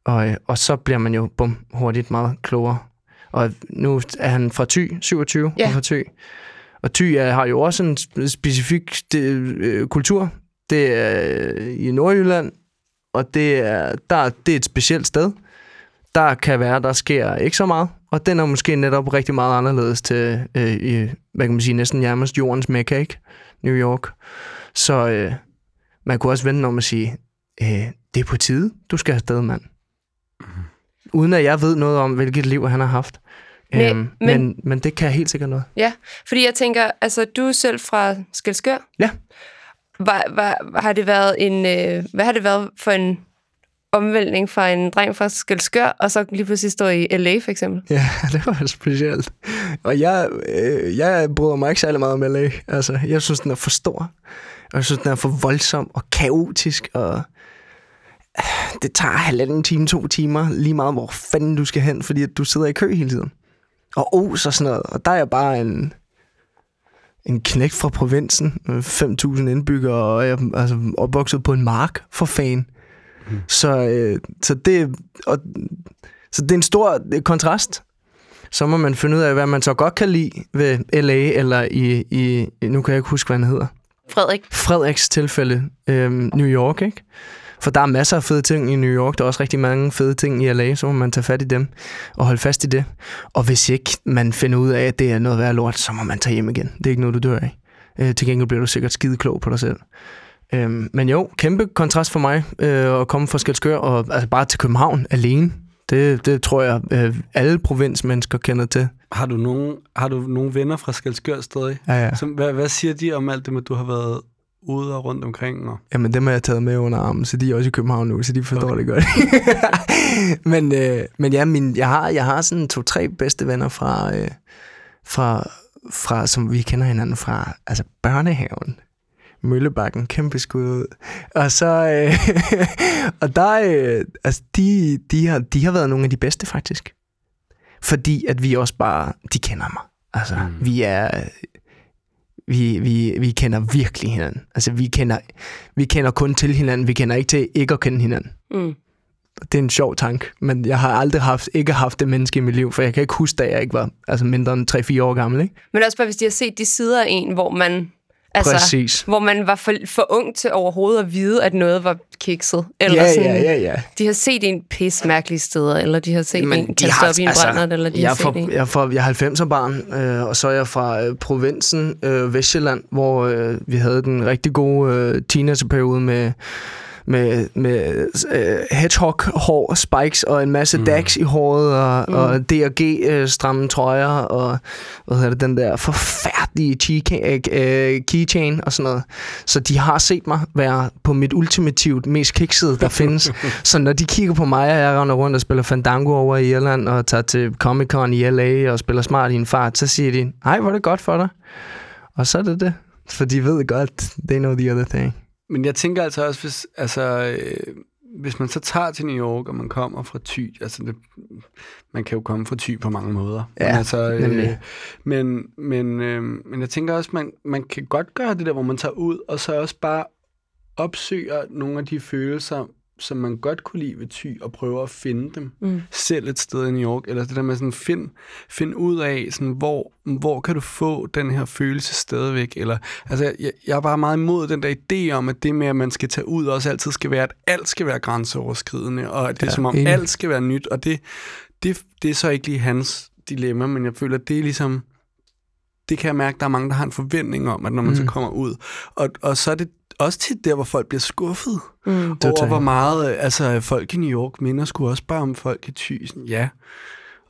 S4: Og, øh, og så bliver man jo bum, hurtigt meget klogere og nu er han fra Thy, 27
S2: Ja.
S4: fra Thy. Og Thy er, har jo også en sp- specifik det, øh, kultur. Det er øh, i Nordjylland, og det er, der, det er et specielt sted. der kan være, der sker ikke så meget. Og den er måske netop rigtig meget anderledes til, øh, i, hvad kan man sige, næsten nærmest jordens mekka, ikke? New York. Så øh, man kunne også vente om at sige, øh, det er på tide, du skal afsted, mand. Uden at jeg ved noget om, hvilket liv han har haft.
S2: Nej,
S4: Øhm,
S2: men-
S4: men, men det kan helt sikkert noget.
S2: Ja, fordi jeg tænker, altså du er selv fra Skelskør.
S4: Ja.
S2: Var, var, har det været en, øh, hvad har det været for en omvæltning fra en dreng fra Skelskør, og så lige pludselig stå i LA for eksempel?
S4: Ja, det var specielt. Og jeg, øh, jeg bryder mig ikke særlig meget om LA. Altså, jeg synes, den er for stor. Og jeg synes, den er for voldsom og kaotisk. Og øh, det tager halvanden time, to timer, lige meget hvor fanden du skal hen, fordi at du sidder i kø hele tiden. Og os og sådan noget. Og der er jeg bare en, en knæk fra provinsen. Øh, 5.000 indbyggere, og jeg er altså, opvokset på en mark for fan. Mm. Så, øh, så, det, og, så det er en stor øh, kontrast. Så må man finde ud af, hvad man så godt kan lide ved LA, eller i, i nu kan jeg ikke huske, hvad han hedder.
S2: Frederik?
S4: Frederiks tilfælde, øhm, New York, ikke? For der er masser af fede ting i New York. Der er også rigtig mange fede ting i LA, så må man tage fat i dem og holde fast i det. Og hvis ikke man finder ud af, at det er noget værd lort, så må man tage hjem igen. Det er ikke noget, du dør af. Øh, til gengæld bliver du sikkert skide klog på dig selv. Øhm, men jo, kæmpe kontrast for mig øh, at komme fra Skelskør og altså bare til København alene. Det, det tror jeg, øh, alle provinsmennesker kender til.
S3: Har du nogen, har du nogen venner fra Skalskør stadig?
S4: Ja, ja.
S3: Som, hvad, hvad siger de om alt det med, at du har været ude og rundt omkring? Og...
S4: Jamen, dem har jeg taget med under armen, så de er også i København nu, så de forstår okay. det godt. men øh, men ja, min, jeg, har, jeg har sådan to-tre bedste venner fra, øh, fra, fra, som vi kender hinanden fra, altså børnehaven. Møllebakken, kæmpe skud ud. Og så, øh, og der, øh, altså, de, de, har, de har været nogle af de bedste, faktisk. Fordi at vi også bare, de kender mig. Altså, mm. vi er, vi, vi, vi kender virkelig hinanden. Altså, vi kender, vi kender kun til hinanden. Vi kender ikke til ikke at kende hinanden.
S2: Mm.
S4: Det er en sjov tanke, men jeg har aldrig haft, ikke haft det menneske i mit liv, for jeg kan ikke huske, da jeg ikke var altså mindre end 3-4 år gammel. Ikke?
S2: Men også bare, hvis de har set de sider af en, hvor man... Altså,
S4: Præcis.
S2: hvor man var for, for ung til overhovedet at vide, at noget var kikset. Eller
S4: Ja,
S2: sådan,
S4: ja, ja, ja.
S2: De har set en pis mærkelige steder, eller de har set
S4: Men
S2: en
S4: de
S2: kaste
S4: har-
S2: op i en
S4: altså,
S2: brændert, eller de
S4: jeg,
S2: har set en...
S4: jeg, er fra, jeg er 90'er barn, øh, og så er jeg fra øh, provinsen øh, Vestjylland, hvor øh, vi havde den rigtig gode øh, teenagerperiode med med, med øh, hedgehog-hår, spikes og en masse mm. dags i håret og, mm. og DRG-stramme trøjer og hvad hedder det, den der forfærdelige øh, keychain og sådan noget. Så de har set mig være på mit ultimativt mest kiksede, der findes. Så når de kigger på mig, og jeg render rundt og spiller Fandango over i Irland og tager til Comic-Con i LA og spiller smart i en fart, så siger de, hej, hvor er det godt for dig. Og så er det det. For de ved godt, they know the other thing.
S3: Men jeg tænker altså også, hvis, altså, øh, hvis man så tager til New York, og man kommer fra Thy, altså det, man kan jo komme fra Thy på mange måder.
S4: Ja,
S3: men, altså, øh, men, men, øh, men jeg tænker også, man, man kan godt gøre det der, hvor man tager ud, og så også bare opsøger nogle af de følelser, som man godt kunne lide ved Thy, og prøver at finde dem
S2: Mm.
S3: selv et sted i New York, eller det der med sådan, find, find ud af, sådan, hvor, hvor kan du få den her følelse stadigvæk, eller, altså, jeg, jeg er bare meget imod den der idé om, at det med, at man skal tage ud, også altid skal være, at alt skal være grænseoverskridende, og at det er
S4: Ja,
S3: som om,
S4: enig.
S3: alt skal være nyt, og det, det, det er så ikke lige hans dilemma, men jeg føler, at det er ligesom, det kan jeg mærke, der er mange, der har en forventning om, at når man mm. så
S4: Mm.
S3: kommer ud, og, og så er det også tit der, hvor folk bliver skuffet
S2: Mm.
S3: over,
S4: Total.
S3: hvor meget øh, altså, folk i New York minder sgu også bare om folk i Thy. Sådan, Ja,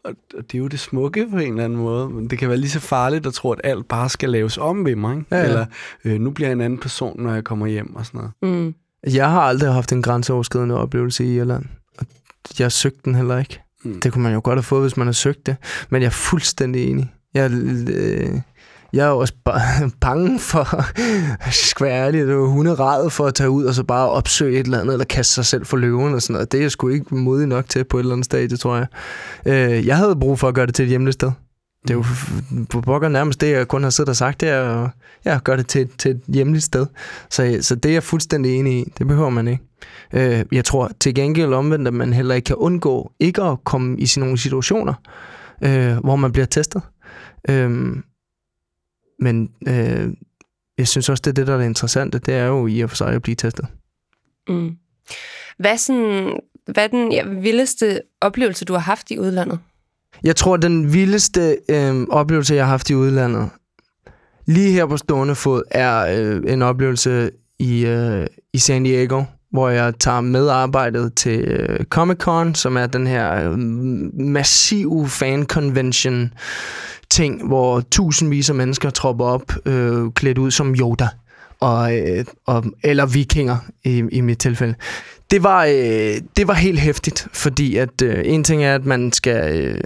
S3: og, og det er jo det smukke på en eller anden måde, men det kan være lige så farligt at tro, at alt bare skal laves om ved mig. Ikke?
S4: Ja, ja.
S3: Eller øh, nu bliver jeg en anden person, når jeg kommer hjem og sådan noget.
S2: Mm.
S4: Jeg har aldrig haft en grænseoverskridende oplevelse i Irland. Og jeg har søgt den heller ikke.
S3: Mm.
S4: Det kunne man jo godt have fået, hvis man har søgt det. Men jeg er fuldstændig enig. Jeg, øh, jeg er også bange for, skal være ærlig, det var hunderad for at tage ud og så bare opsøge et eller andet, eller kaste sig selv for løven og sådan noget. Det er jeg sgu ikke modig nok til på et eller andet stadie, tror jeg. Øh, jeg havde brug for at gøre det til et hjemligt sted. Det er jo på pokker nærmest det, jeg kun har siddet og sagt, det er at ja, gøre det til, til et hjemligt sted. Så, så det er jeg fuldstændig enig i. Det behøver man ikke. Øh, jeg tror til gengæld omvendt, at man heller ikke kan undgå ikke at komme i sådan nogle situationer, øh, hvor man bliver testet. Øh, men øh, jeg synes også, det er det, der er det interessante. Det er jo i og for sig at blive testet.
S2: Mm. Hvad sådan, hvad er den ja, vildeste oplevelse, du har haft i udlandet?
S4: Jeg tror, den vildeste øh, oplevelse, jeg har haft i udlandet, lige her på stående fod, er øh, en oplevelse i, øh, i San Diego, hvor jeg tager medarbejdet til øh, Comic-Con, som er den her øh, massive fan-convention ting, hvor tusindvis af mennesker tropper op, øh, klædt ud som Yoda, og, øh, og, eller vikinger i, i mit tilfælde. Det var, øh, det var helt hæftigt, fordi at øh, en ting er, at man skal øh,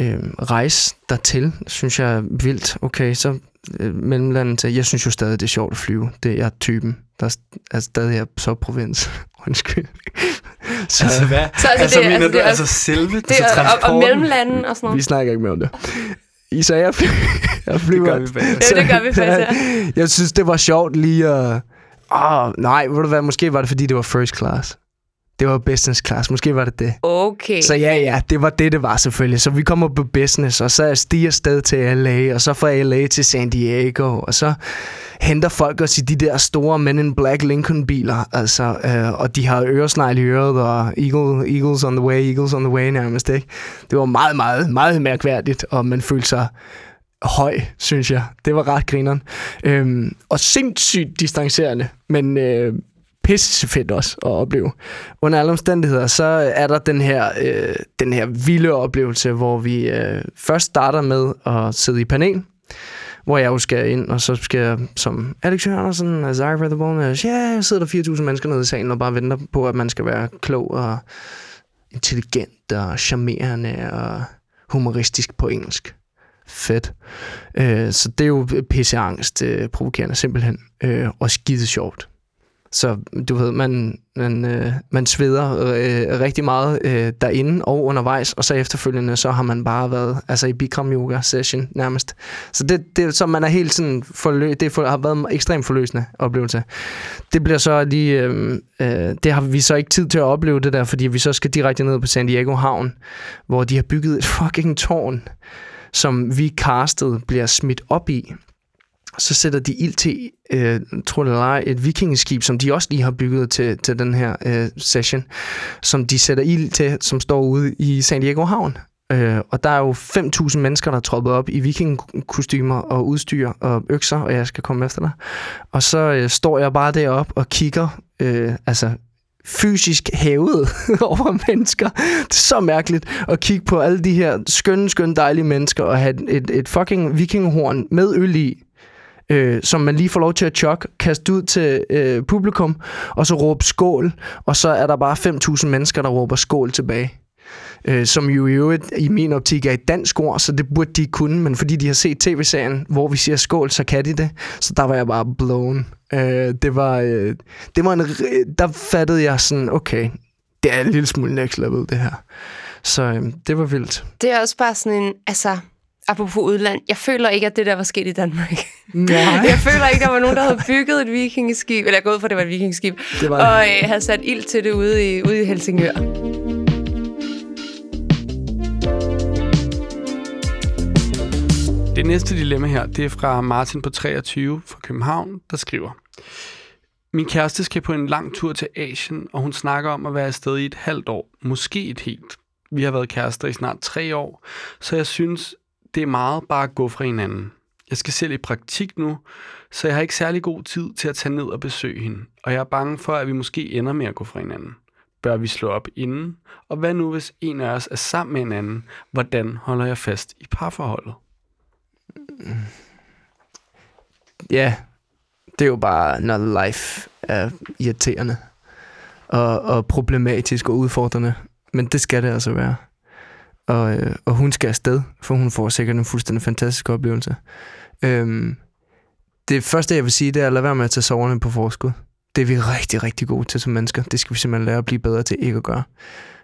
S4: øh, rejse dertil, synes jeg er vildt. Okay, så øh, mellemlandet til, jeg synes jo stadig, det er sjovt at flyve. Det er jeg typen, der er stadig er så provins. Undskyld.
S3: så, altså hvad?
S2: Så altså,
S3: altså,
S2: det,
S3: mener
S2: altså,
S3: du
S2: det, er-
S3: altså selve
S2: Det
S3: altså,
S2: er, og, og
S3: transporten?
S2: mellemlanden og sådan
S4: Vi
S2: noget.
S4: snakker ikke mere om det. Isa, jeg, fly, jeg flyver.
S3: gør vi bagefter.
S2: Ja, det gør vi faktisk,
S4: ja. Jeg synes, det var sjovt lige at... Åh, nej, ved du hvad, måske var det, fordi det var first class. Det var business class, måske var det det.
S2: Okay.
S4: Så ja, ja, det var det, det var selvfølgelig. Så vi kommer på business, og så stiger sted til LA, og så fra LA til San Diego, og så henter folk os i de der store Men in Black Lincoln-biler, altså, øh, og de har øresnegl i øret, og eagle, Eagles on the way, Eagles on the way nærmest, ikke? Det var meget, meget, meget mærkværdigt, og man følte sig høj, synes jeg. Det var ret grineren. Øhm, og sindssygt distancerende, men øh, pisse fedt også at opleve. Under alle omstændigheder, så er der den her, øh, den her vilde oplevelse, hvor vi øh, først starter med at sidde i panel, hvor jeg jo skal ind, og så skal jeg som Alex Jørgensen, Azari for the Bonus, ja, yeah, sidder der 4.000 mennesker nede i salen og bare venter på, at man skal være klog og intelligent og charmerende og humoristisk på engelsk. Fedt. Øh, så det er jo pisseangst øh, provokerende simpelthen, øh, og skide sjovt. Så du ved, man, man, øh, man sveder øh, rigtig meget øh, derinde og undervejs, og så efterfølgende, så har man bare været altså i Bikram yoga session nærmest. Så det, det så man er helt sådan forlø det for, har været en ekstremt forløsende oplevelse. Det bliver så lige, øh, øh, det har vi så ikke tid til at opleve det der, fordi vi så skal direkte ned på San Diego Havn, hvor de har bygget et fucking tårn, som vi castet bliver smidt op i så sætter de ild til, øh, tror det eller et vikingeskib, som de også lige har bygget til, til den her øh, session, som de sætter ild til, som står ude i San Diego Havn. Øh, og der er jo 5.000 mennesker, der er troppet op i vikingkostymer og udstyr og økser, og jeg skal komme efter dig. Og så øh, står jeg bare deroppe og kigger, øh, altså fysisk hævet over mennesker. Det er så mærkeligt at kigge på alle de her skønne, skønne, dejlige mennesker og have et, et fucking vikinghorn med øl i, øh, som man lige får lov til at chok, kaste ud til øh, publikum, og så råbe skål, og så er der bare 5.000 mennesker, der råber skål tilbage. Øh, som jo i øvrigt i min optik er et dansk ord, så det burde de kunne, men fordi de har set tv-serien, hvor vi siger skål, så kan de det. Så der var jeg bare blown. Øh, det var, øh, det var en, der fattede jeg sådan, okay, det er en lille smule next level, det her. Så øh, det var vildt.
S2: Det er også bare sådan en, altså, apropos udland, jeg føler ikke, at det der var sket i Danmark.
S4: Nej.
S2: Jeg føler ikke, der var nogen, der havde bygget et vikingeskib, eller ud for, at det var et vikingeskib,
S4: Det var
S2: og øh, havde sat ild til det ude i, ude i Helsingør.
S3: Det næste dilemma her, det er fra Martin på 23 fra København, der skriver. Min kæreste skal på en lang tur til Asien, og hun snakker om at være afsted i et halvt år, måske et helt. Vi har været kærester i snart tre år, så jeg synes, det er meget bare at gå fra hinanden. Jeg skal selv i praktik nu, så jeg har ikke særlig god tid til at tage ned og besøge hende, og jeg er bange for, at vi måske ender med at gå fra hinanden. Bør vi slå op inden? Og hvad nu, hvis en af os er sammen med en anden? Hvordan holder jeg fast i parforholdet?
S4: Ja, det er jo bare, når life er irriterende og, og problematisk og udfordrende. Men det skal det altså være. Og, øh, og hun skal afsted, for hun får sikkert en fuldstændig fantastisk oplevelse. Øhm, det første, jeg vil sige, det er at lade være med at tage soverne på forskud. Det er vi rigtig, rigtig gode til som mennesker. Det skal vi simpelthen lære at blive bedre til ikke at gøre.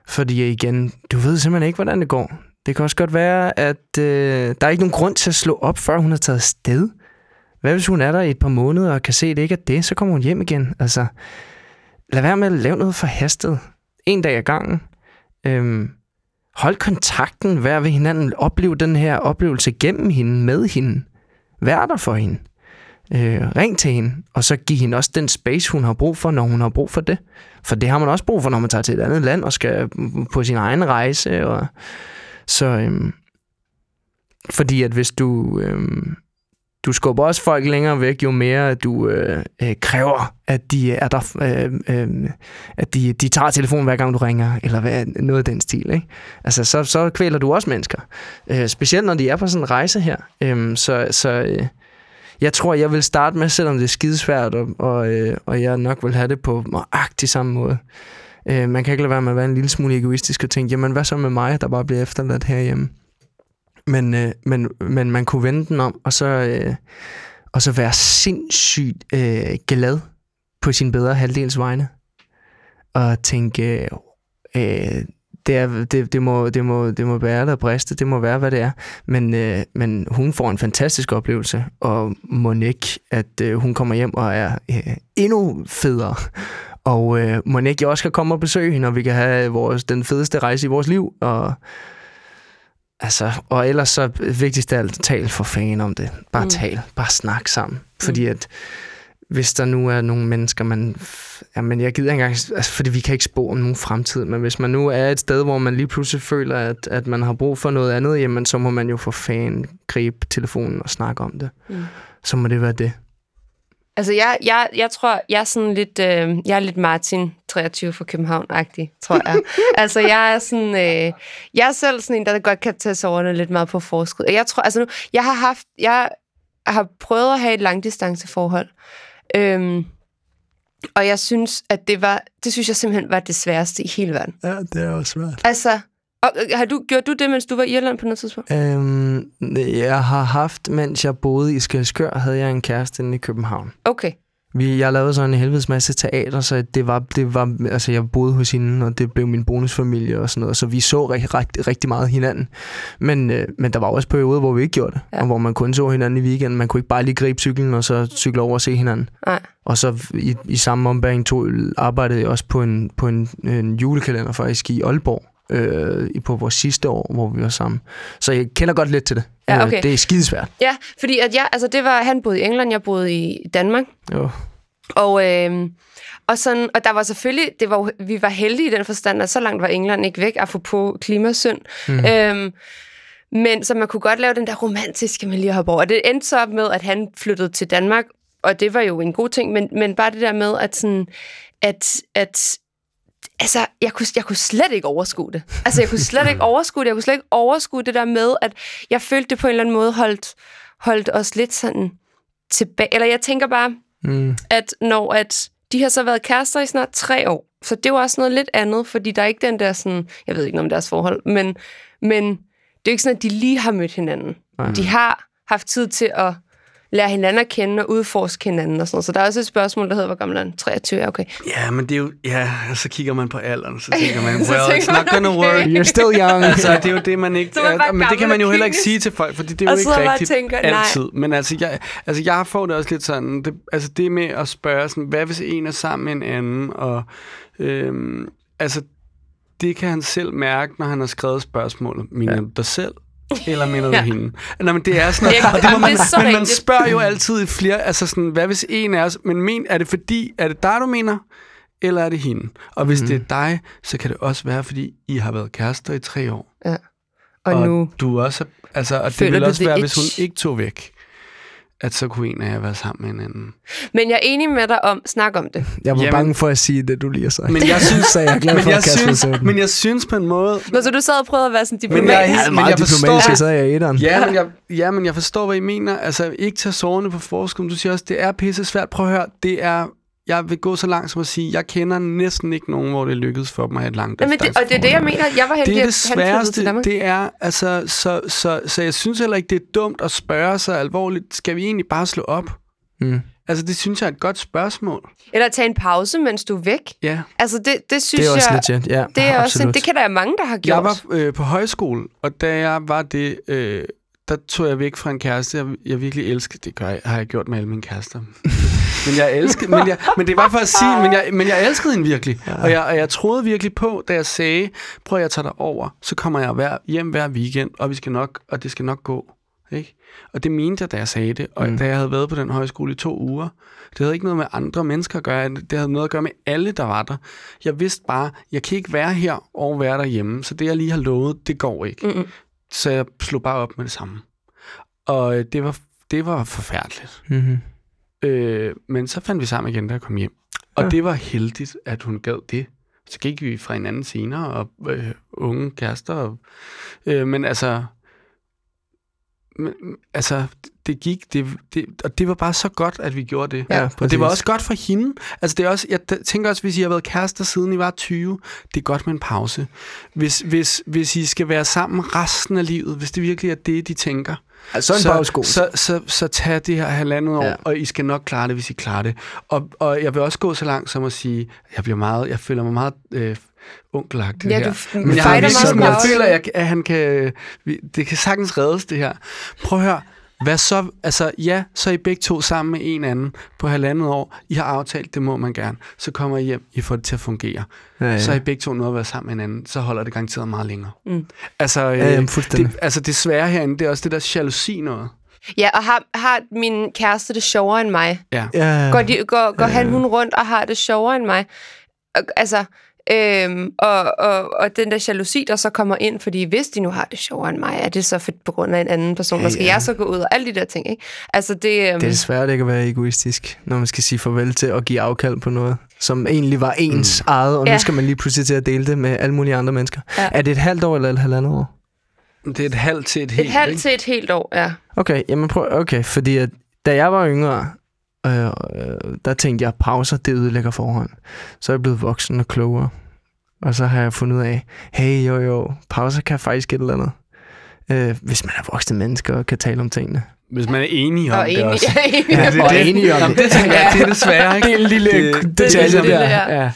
S4: Fordi igen, du ved simpelthen ikke, hvordan det går. Det kan også godt være, at øh, der er ikke nogen grund til at slå op, før hun har taget sted. Hvad hvis hun er der i et par måneder og kan se, at det ikke er det, så kommer hun hjem igen. Altså, lad være med at lave noget forhastet. En dag ad gangen. Øhm, hold kontakten, vær ved hinanden, oplev den her oplevelse gennem hende, med hende. Vær der for hende. Øh, ring til hende, og så giv hende også den space, hun har brug for, når hun har brug for det. For det har man også brug for, når man tager til et andet land og skal på sin egen rejse. Og, så øh, fordi at hvis du, Øh, du skubber også folk længere væk, jo mere du øh, øh, kræver, at de er der, øh, øh, at de, de tager telefonen hver gang du ringer, eller hvad, noget af den stil. Ikke? Altså, så, så kvæler du også mennesker. Øh, specielt når de er på sådan en rejse her. Øh, så så øh, jeg tror, jeg vil starte med, selvom det er skidesvært, og, og, øh, og jeg nok vil have det på nøjagtig samme måde. Øh, man kan ikke lade være med at være en lille smule egoistisk og tænke, jamen hvad så med mig, der bare bliver efterladt herhjemme? Men, øh, men, men man kunne vende den om, og så, øh, og så være sindssygt øh, glad på sin bedre halvdels vegne. Og tænke, øh, det, er, det, det, må, det, må, det må være der briste, det må være, hvad det er. Men, øh, men hun får en fantastisk oplevelse, og Monique, at øh, hun kommer hjem og er øh, endnu federe. Og øh, Monique også kan komme og besøge hende, og vi kan have vores, den fedeste rejse i vores liv. Og, altså, og ellers så vigtigst af alt, tal for fanden om det. Bare mm. tal, bare snak sammen. Fordi at hvis der nu er nogle mennesker, man... Jamen, jeg gider ikke engang... Altså, fordi vi kan ikke spå om nogen fremtid, men hvis man nu er et sted, hvor man lige pludselig føler, at, at man har brug for noget andet, jamen, så må man jo for fan gribe telefonen og snakke om det. Mm. Så må det være det.
S2: Altså, jeg, jeg, jeg tror, jeg er sådan lidt, øh, jeg er lidt Martin 23 fra København-agtig, tror jeg. altså, jeg er sådan, øh, jeg er selv sådan en, der godt kan tage sårene lidt meget på forskud. Jeg tror, altså nu, jeg har haft, jeg har prøvet at have et langdistanceforhold, øhm, og jeg synes, at det var, det synes jeg simpelthen var det sværeste i hele verden.
S4: Ja, det er også svært.
S2: Altså, og, har du gjort du det, mens du var i Irland på noget tidspunkt?
S4: Øhm, jeg har haft, mens jeg boede i Skelskør, havde jeg en kæreste inde i København.
S2: Okay.
S4: Vi, jeg lavede sådan en helvedes masse teater, så det var, det var, altså jeg boede hos hende, og det blev min bonusfamilie og sådan noget, så vi så rigtig, rigtig, rigtig meget hinanden. Men, øh, men der var også perioder, hvor vi ikke gjorde det, ja. og hvor man kun så hinanden i weekenden. Man kunne ikke bare lige gribe cyklen, og så cykle over og se hinanden.
S2: Nej.
S4: Og så i, i samme ombæring to, arbejdede jeg også på en, på en, en julekalender faktisk i Aalborg, øh, på vores sidste år, hvor vi var sammen. Så jeg kender godt lidt til det.
S2: Ja,
S4: Øh,
S2: okay.
S4: Det er skidesvært.
S2: Ja, fordi at jeg, altså det var, han boede i England, jeg boede i Danmark.
S4: Jo.
S2: Og, øh, og, sådan, og der var selvfølgelig, det var, vi var heldige i den forstand, at så langt var England ikke væk, apropos klimasynd. Mm. Øhm, men så man kunne godt lave den der romantiske med lige hoppe over. Og det endte så op med, at han flyttede til Danmark, og det var jo en god ting, men, men bare det der med, at sådan, at, at altså, jeg kunne, jeg kunne slet ikke overskue det. Altså, jeg kunne slet ikke overskue det. Jeg kunne slet ikke overskue det der med, at jeg følte det på en eller anden måde holdt, holdt os lidt sådan tilbage. Eller jeg tænker bare,
S4: Mm.
S2: at når at de har så været kærester i snart tre år, så det er jo også noget lidt andet, fordi der er ikke den der sådan, jeg ved ikke noget om deres forhold, men, men det er jo ikke sådan, at de lige har mødt hinanden.
S4: Nej.
S2: De har haft tid til at lære hinanden at kende og udforske hinanden og sådan noget. Så der er også et spørgsmål, der hedder, hvor gammel er han? 23, ja, okay.
S3: Ja, men det er jo... Ja, så kigger man på alderen, så tænker man, well,
S2: tænker
S3: it's not gonna
S2: okay.
S3: work.
S4: You're still young.
S3: Altså, det er jo det, man ikke...
S2: Er man
S3: men det kan man jo heller ikke sige til folk, fordi det er jo ikke rigtigt
S2: tænker, nej.
S3: altid. Men altså jeg, altså, jeg får det også lidt sådan... Det, altså, det med at spørge sådan, hvad hvis en er sammen med en anden? Og, øhm, altså, det kan han selv mærke, når han har skrevet spørgsmålet. Mener
S4: Ja.
S3: du dig selv? Eller mener du
S2: Ja.
S3: hende? Nej, men det er sådan
S2: Ja,
S3: noget, og det man,
S2: det er så
S3: men man spørger jo altid i flere, altså sådan, hvad hvis en er os, men men, er det fordi, er det dig, du mener, eller er det hende? Og hvis mm. det er dig, så kan det også være, fordi I har været kærester i tre år.
S2: Ja. Og, og nu,
S3: du også, altså, og det ville også være, hvis
S2: itch?
S3: hun ikke tog væk, at så kunne en af jer være sammen med hinanden.
S2: men jeg er enig med dig om, snak om det.
S4: Jeg var
S3: Jamen-
S4: bange for at sige det, du lige har sagt.
S3: Men jeg synes,
S4: så jeg er glad
S3: men
S4: for
S3: jeg
S4: at kaste mig
S3: synes,
S4: til den.
S3: men jeg synes på en måde,
S2: Nå, så du sad og prøvede at være sådan
S3: Men jeg er
S2: diplomatisk.
S3: helt-
S4: Jeg er
S3: men
S4: meget
S3: jeg forstår-
S4: diplomatisk, så er jeg i etteren.
S3: Ja, men jeg, ja, men jeg forstår, hvad I mener. Altså, ikke tage sårene på forskud. Du siger også, det er pisse svært. Prøv at høre, det er... Jeg vil gå så langt som at sige, jeg kender næsten ikke nogen, hvor det lykkedes for dem at have et langt
S2: Jamen, det, og det er det, jeg mener. Jeg var heldig,
S3: Det er det
S2: til
S3: sværeste,
S2: Danmark.
S3: det er, altså, så, så, så jeg synes heller ikke, det er dumt at spørge sig alvorligt, skal vi egentlig bare slå op?
S4: Mm.
S3: Altså, det synes jeg er et godt spørgsmål.
S2: Eller tage en pause, mens du er væk.
S3: Ja.
S2: Altså, det, det synes
S4: Det er også
S2: jeg...
S4: legit, ja.
S2: Det er også
S4: absolut.
S2: det kan der være mange, der har gjort.
S3: Jeg var øh, på højskole, og da jeg var det, øh, der tog jeg væk fra en kæreste, jeg, jeg virkelig elskede. Det gør jeg, har jeg gjort med alle mine kærester. men jeg elskede, men, jeg, men det var for at sige, men jeg, men jeg elskede hende virkelig. Ja. Og, jeg, og jeg troede virkelig på, da jeg sagde, prøv at jeg tager dig over, så kommer jeg hver, hjem hver weekend, og vi skal nok, og det skal nok gå. Ikke? Og det mente jeg, da jeg sagde det. Og
S4: Mm.
S3: mm. da jeg havde været på den højskole i to uger, det havde ikke noget med andre mennesker at gøre. Det havde noget at gøre med alle, der var der. Jeg vidste bare, jeg kan ikke være her og være derhjemme. Så det, jeg lige har lovet, det går ikke.
S2: Mm-mm.
S3: Så jeg slog bare op med det samme. Og øh, det var, det var forfærdeligt.
S4: Mm-hmm.
S3: Øh, men så fandt vi sammen igen, da jeg kom hjem. Og
S4: Ja.
S3: det var heldigt, at hun gad det. Så gik vi fra hinanden senere, og øh, unge kærester. Og, øh, men altså, men, altså, det gik, det, det, og det var bare så godt, at vi gjorde det.
S4: Ja,
S3: og det var også godt for hende. Altså, det er også, jeg tænker også, hvis I har været kærester siden I var 20, det er godt med en pause. Hvis, hvis, hvis I skal være sammen resten af livet, hvis det virkelig er det, de tænker,
S4: Altså, så en
S3: så, så, så, så tag det her halvandet år,
S4: Ja.
S3: og I skal nok klare det, hvis I klarer det. Og, og jeg vil også gå så langt som at sige, jeg bliver meget, jeg føler mig meget øh, onkelagtig
S2: Ja,
S3: her.
S2: du
S3: Men jeg, har ligesom, jeg føler, at, at han kan, det kan sagtens reddes, det her. Prøv at høre, hvad så, altså ja, så er I begge to sammen med en anden på halvandet år. I har aftalt, det må man gerne. Så kommer I hjem, I får det til at fungere.
S4: ja, ja.
S3: Så er I begge to noget at være sammen med hinanden. Så holder det garanteret meget længere.
S2: Mm.
S3: Altså, øh,
S4: Ja, jamen, fuldstændig.
S3: det, altså det svære herinde, det er også det der jalousi noget.
S2: Ja, og har, har min kæreste det sjovere end mig?
S3: Ja.
S4: ja.
S2: Går, de, går, går han hun rundt og har det sjovere end mig? Og, altså, øhm, og, og, og den der jalousi, der så kommer ind, fordi hvis de nu har det sjovere end mig, er det så for, på grund af en anden person,
S4: Ja,
S2: ja, skal
S4: ja.
S2: jeg så gå ud og alle de der ting, ikke? Altså, det... Øhm,
S4: Det er svært ikke at være egoistisk, når man skal sige farvel til at give afkald på noget, som egentlig var ens mm. eget, og
S2: Ja.
S4: nu skal man lige pludselig til at dele det med alle mulige andre mennesker.
S2: Ja.
S4: Er det et halvt år eller et halvandet år?
S3: Det er et halvt til et helt,
S2: et halvt
S3: ikke?
S2: til et helt år, ja.
S4: Okay, jamen prøv, okay, fordi at, da jeg var yngre, øh, der tænkte jeg, pauser, det ødelægger forhånd. Så er jeg blevet voksen og klogere. Og så har jeg fundet ud af, hey, jo jo, pauser kan faktisk et eller andet. Øh, hvis man er voksne mennesker og kan tale om tingene.
S3: Hvis man er enige om
S2: Og
S3: det
S2: enig,
S3: også.
S2: enig.
S4: Ja, det er
S2: Og
S4: det. enige om det.
S3: det tænker jeg, det er det svære, ikke?
S4: Det er en lille
S3: Det-
S4: detalje
S2: det det, ja.
S4: Ja.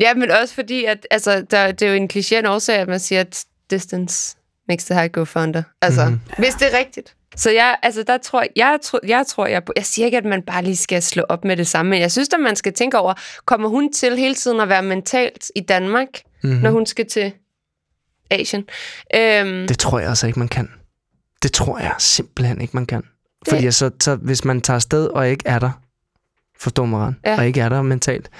S2: Ja, men også fordi, at altså, der, det er jo en kliché årsag, at man siger, at distance makes the heart go fonder. Altså,
S4: Mhm.
S2: mm-hmm. hvis det er rigtigt. Så jeg, altså, der tror, jeg, tror, jeg tror, jeg, jeg siger ikke, at man bare lige skal slå op med det samme, men jeg synes, at man skal tænke over, kommer hun til hele tiden at være mentalt i Danmark,
S4: Mhm.
S2: mm-hmm. når hun skal til Asien? Øhm,
S4: Det tror jeg altså ikke, man kan. Det tror jeg simpelthen ikke, man kan. Fordi så, så, hvis man tager afsted og ikke er der, forstår mig ret,
S2: Ja.
S4: og ikke er der mentalt,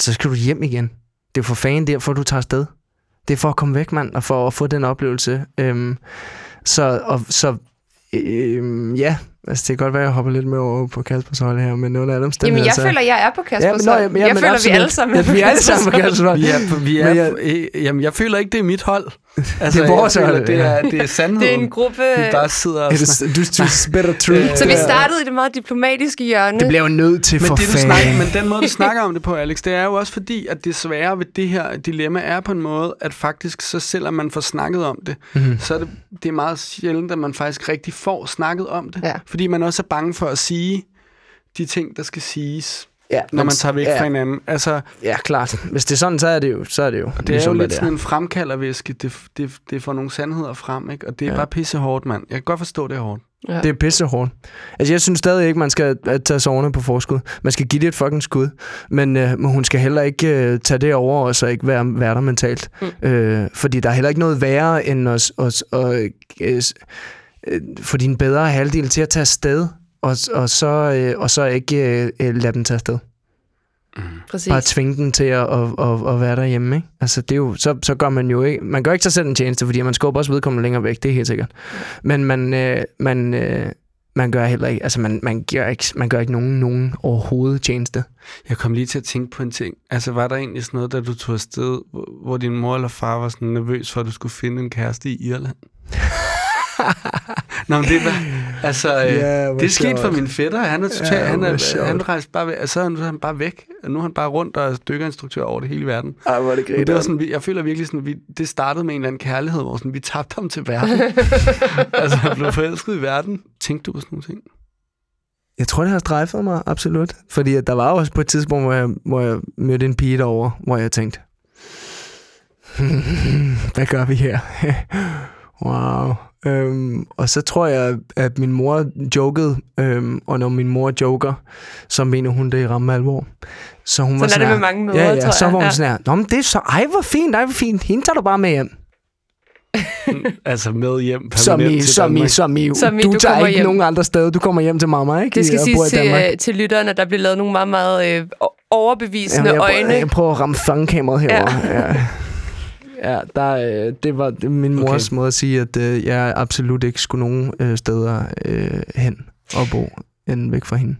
S4: så skal du hjem igen. Det er for fanden derfor, du tager afsted. Det er for at komme væk, mand, og for at få den oplevelse. Øhm, så, og, så øhm, ja, altså det kan godt være, at jeg hopper lidt med over på Kaspers hold her, men under alle omstændigheder...
S2: jamen, jeg føler, jeg er på Kasper.
S4: men nå,
S2: Ja,
S4: jamen, ja,
S2: jeg
S4: men
S2: føler,
S4: absolut.
S2: vi alle sammen
S4: ja, vi er alle sammen på Kaspers hold.
S3: Er, vi
S4: Men
S3: er,
S4: jeg-
S3: øh, jamen, jeg føler ikke, det er mit hold. Altså,
S4: Det er vores
S3: jeg føler,
S4: hold,
S3: det
S4: ja.
S3: er, det er sandheden.
S2: Det er en gruppe...
S3: Vi bare sidder og
S4: is, du, du spit truth.
S2: Så vi
S3: Ja.
S2: startede i det meget diplomatiske hjørne.
S4: Det bliver jo nødt til
S3: Men,
S4: for
S3: det, du
S4: fanden.
S3: snakker, men den måde, du snakker om det på, Alex, det er jo også fordi, at det svære ved det her dilemma er på en måde, at faktisk, så selvom man får snakket om det,
S4: Mhm.
S3: så er det, det er meget sjældent, at man faktisk rigtig får snakket om det.
S2: Ja.
S3: Fordi man også er bange for at sige de ting, der skal siges,
S4: Ja,
S3: når man tager væk
S4: ja,
S3: fra hinanden. Altså,
S4: Ja, klart. Hvis det er sådan, så er det jo, så er det jo.
S3: det er jo lidt sådan en fremkaldervæske. Det, det, det får nogle sandheder frem, ikke? Og det er
S4: Ja.
S3: bare pisse hårdt, mand. Jeg kan godt forstå, det er hårdt.
S2: Ja.
S4: Det er pissehårdt. Altså, jeg synes stadig ikke, man skal øh, tage soverne på forskud. Man skal give det et fucking skud. Men, øh, men hun skal heller ikke øh, tage det over, og så ikke være, være der mentalt. Mm. Øh, fordi der er heller ikke noget værre, end at, at, at, øh, øh, få din bedre halvdel til at tage afsted, og, og, så, øh, og så ikke øh, lade dem tage afsted.
S2: Præcis.
S4: Bare tvinge den til at, at, at, at være derhjemme, ikke? Altså, det er jo, så, så gør man jo ikke... Man gør ikke sig selv en tjeneste, fordi man skubber også vedkommende længere væk, det er helt sikkert. Men man, øh, man, øh, man gør heller ikke... Altså, man, man, gør ikke, man gør ikke nogen, nogen overhovedet tjeneste.
S3: Jeg kom lige til at tænke på en ting. Altså, var der egentlig sådan noget, da du tog afsted, hvor, hvor din mor eller far var sådan nervøs for, at du skulle finde en kæreste i Irland? Nå, men det var... Altså, øh,
S4: Ja,
S3: det skete for
S4: sjovt.
S3: min fætter. Han er totalt...
S4: Ja,
S3: han, er, han rejste bare væk. Nu er han bare væk. Og nu er han bare rundt og er dykkerinstruktør over det hele verden.
S4: Ej, hvor er det
S3: Men det var sådan, jeg føler virkelig sådan, vi, det startede med en eller anden kærlighed, hvor sådan, vi tabte ham til verden. altså, jeg blev forelsket i verden. Tænkte du på sådan nogle ting?
S4: Jeg tror, det har strejfet mig, absolut. Fordi der var også på et tidspunkt, hvor jeg, hvor jeg mødte en pige derovre, hvor jeg tænkte, hvad gør vi her? wow. Øhm, og så tror jeg, at min mor jokede, øhm, og når min mor joker, så mener hun det i ramme alvor. Så hun var
S2: Sådan er det
S4: her-
S2: med mange mødre,
S4: ja, ja,
S2: tror
S4: så
S2: jeg.
S4: var hun
S2: Ja.
S4: sådan her, Nå, men det er så, ej, hvor fint, ej, hvor fint, hende tager du bare med hjem.
S3: altså med hjem
S4: Som
S3: permanent
S4: i,
S3: til
S4: som i,
S3: Danmark.
S4: som i,
S2: Som i,
S4: du,
S2: du
S4: tager ikke
S2: hjem.
S4: nogen andre steder. Du kommer hjem til mamma, ikke?
S2: Det skal
S4: I-
S2: siges
S4: i
S2: til, øh, til lytterne, at der bliver lavet nogle meget, meget øh, overbevisende
S4: Jamen, jeg,
S2: øjne.
S4: prøver, jeg prøver at ramme fangkameraet herovre. Ja. ja. Ja, der, øh, det var det- min mors okay. måde at sige, at øh, jeg absolut ikke skulle nogen øh, steder øh, hen og bo end væk fra hende.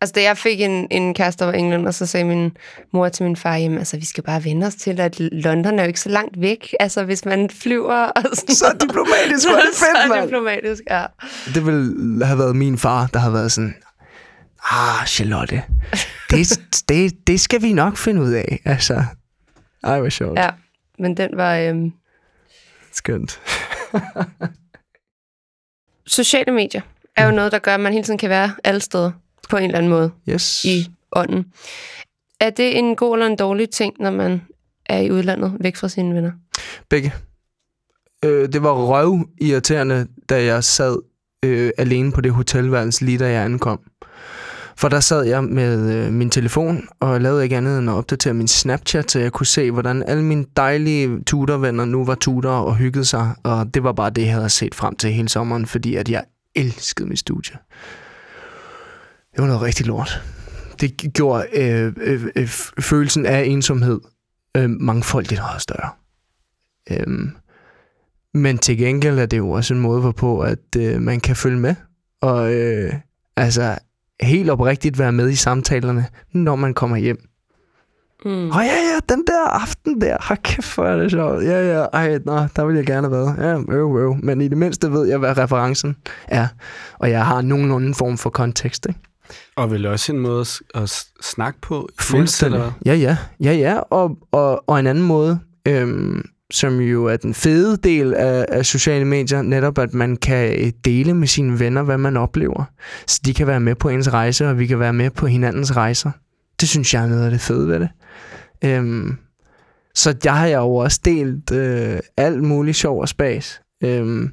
S2: Altså, da jeg fik en, en kæreste over England, og så sagde min mor til min far, jamen, altså, vi skal bare vende os til, at London er jo ikke så langt væk. Altså, hvis man flyver og sådan
S4: Så diplomatisk, er det
S2: så
S4: fedt, mand.
S2: diplomatisk, ja.
S4: Det ville have været min far, der havde været sådan, ah, Charlotte, det, det, det skal vi nok finde ud af. Altså, ej, hvor sjovt. Ja.
S2: Men den var... Øhm,
S4: Skønt.
S2: sociale medier er jo noget, der gør, at man hele tiden kan være alle steder på en eller anden måde
S4: Yes.
S2: i ånden. Er det en god eller en dårlig ting, når man er i udlandet, væk fra sine venner?
S4: Begge. Øh, det var røv irriterende, da jeg sad øh, alene på det hotelværelse, lige da jeg ankom. For der sad jeg med øh, min telefon og lavede ikke andet end at opdatere min Snapchat, så jeg kunne se, hvordan alle mine dejlige tutorvenner nu var tutor og hyggede sig. Og det var bare det, jeg havde set frem til hele sommeren, fordi at jeg elskede mit studie. Det var noget rigtig lort. Det gjorde øh, øh, øh, følelsen af ensomhed øh, mangfoldigt meget større. Øhm, men til gengæld er det jo også en måde, hvorpå at øh, man kan følge med. Og øh, altså helt oprigtigt være med i samtalerne, når man kommer hjem.
S2: Mm.
S4: Åh oh, ja, ja, den der aften der, har kæft hvor er det sjovt. Ja, ja, ej, nå, der vil jeg gerne have været. Ja, øv, øv. Men i det mindste ved jeg, hvad referencen er. Og jeg har nogenlunde form for kontekst, ikke?
S3: Og vel også en måde at, snakke på.
S4: Fuldstændig. Ja, ja. Ja, ja. Og, og, og en anden måde, øhm, som jo er den fede del af, af sociale medier, netop at man kan øh, dele med sine venner, hvad man oplever. Så de kan være med på ens rejse, og vi kan være med på hinandens rejser. Det synes jeg er noget af det fede ved det. Øhm, så jeg har jeg jo også delt øh, alt muligt sjov og spas øhm,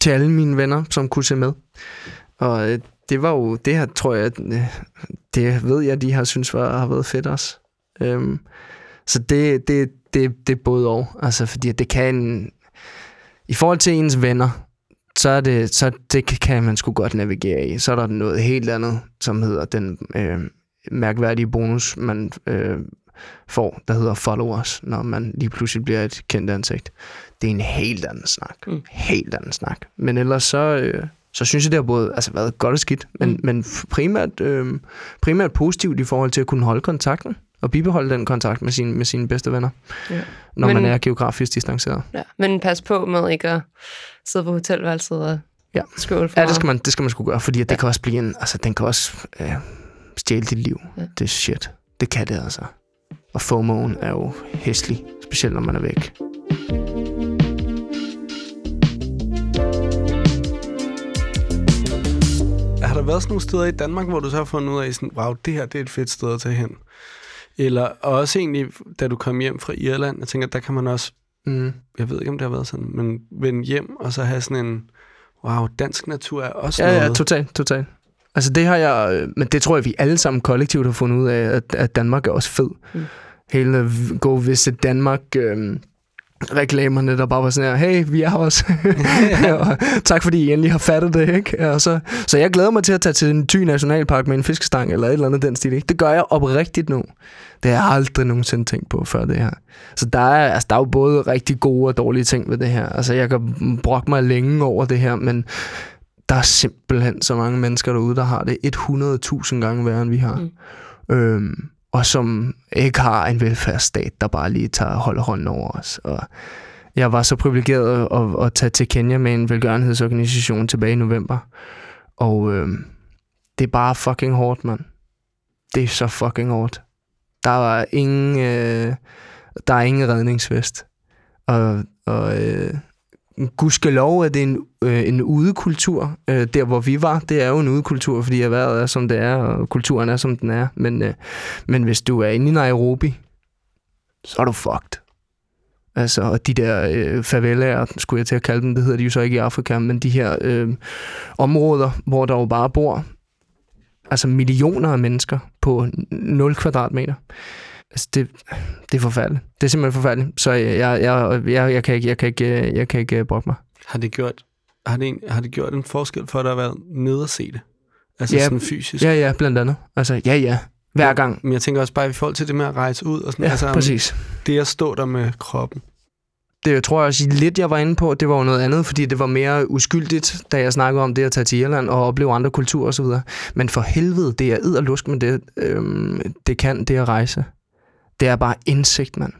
S4: til alle mine venner, som kunne se med. Og øh, det var jo, det her tror jeg, øh, det ved jeg, de har synes var, har været fedt også. Øhm, så det, det, det, det er både og. Altså, fordi det kan... I forhold til ens venner, så, er det, så det kan man sgu godt navigere i. Så er der noget helt andet, som hedder den øh, mærkværdige bonus, man øh, får, der hedder followers, når man lige pludselig bliver et kendt ansigt. Det er en helt anden snak.
S2: Mm.
S4: Helt anden snak. Men ellers så, øh, så synes jeg, det har både altså, været godt og skidt, men,
S2: mm.
S4: men primært, øh, primært positivt i forhold til at kunne holde kontakten og bibeholde den kontakt med sine, med sine bedste venner,
S2: Ja.
S4: når
S2: Men-
S4: man er geografisk distanceret.
S2: Ja. Men pas på med ikke at sidde på hotelværelset og
S4: Ja.
S2: skåle for
S4: Ja, det skal man, det skal man sgu gøre, fordi at det
S2: Ja.
S4: kan også blive en, altså den kan også øh, stjæle dit liv.
S2: Ja.
S4: Ja. Det er shit. Det kan det altså. Og FOMO'en er jo hæslig, specielt når man er væk.
S3: Har der været sådan nogle steder i Danmark, hvor du så har fundet ud af, sådan, wow, det her det er et fedt sted at tage hen? Eller og også egentlig, da du kom hjem fra Irland, jeg tænker, der kan man også,
S4: Mm.
S3: jeg ved ikke, om det har været sådan, men vende hjem og så have sådan en, wow, dansk natur er også
S4: Ja, ja,
S3: noget.
S4: totalt, totalt. Altså det har jeg, øh, men det tror jeg, vi alle sammen kollektivt har fundet ud af, at, at Danmark er også fed.
S2: Mm.
S4: Hele v- Go Visit Danmark øh, reklamerne, der bare var sådan her, hey, vi er her også. og tak fordi I endelig har fattet det, ikke? Og så, så jeg glæder mig til at tage til en ty nationalpark med en fiskestang eller et eller andet den stil, ikke? Det gør jeg oprigtigt nu. Det har jeg aldrig nogensinde tænkt på før det her. Så der er, altså, der er jo både rigtig gode og dårlige ting ved det her. Altså jeg kan brokke mig længe over det her, men der er simpelthen så mange mennesker derude, der har det 100.000 gange værre, end vi har. Mm. Øhm, og som ikke har en velfærdsstat, der bare lige tager holder hånden over os. Og jeg var så privilegeret at, at tage til Kenya med en velgørenhedsorganisation tilbage i november. Og øh, det er bare fucking hårdt, mand. Det er så fucking hårdt. Der var ingen, øh, der er ingen redningsvest. Og, og øh, gudskelov er det en, øh, en udekultur. Øh, der, hvor vi var, det er jo en udekultur, fordi erhvervet er, som det er, og kulturen er, som den er. Men, øh, men hvis du er inde i Nairobi, så er du fucked. Altså, og de der øh, favelaer, skulle jeg til at kalde dem, det hedder de jo så ikke i Afrika, men de her øh, områder, hvor der jo bare bor altså millioner af mennesker på 0 kvadratmeter altså det, det er forfærdeligt. Det er simpelthen forfærdeligt. Så jeg, jeg, jeg, jeg, jeg kan ikke, jeg kan ikke, jeg kan ikke brokke mig.
S3: Har det gjort, har det, en, har det gjort en forskel for dig at være nede og se det? Altså
S4: Ja,
S3: sådan fysisk?
S4: Ja, ja, blandt andet. Altså, ja, ja. Hver gang.
S3: Men jeg tænker også bare i forhold til det med at rejse ud og sådan.
S4: Ja,
S3: altså,
S4: præcis.
S3: Det at stå der med kroppen.
S4: Det tror jeg også lidt, jeg var inde på, det var jo noget andet, fordi det var mere uskyldigt, da jeg snakkede om det at tage til Irland og opleve andre kulturer osv. Men for helvede, det er id og lusk, men det, øhm, det kan det at rejse. Det er bare indsigt, mand.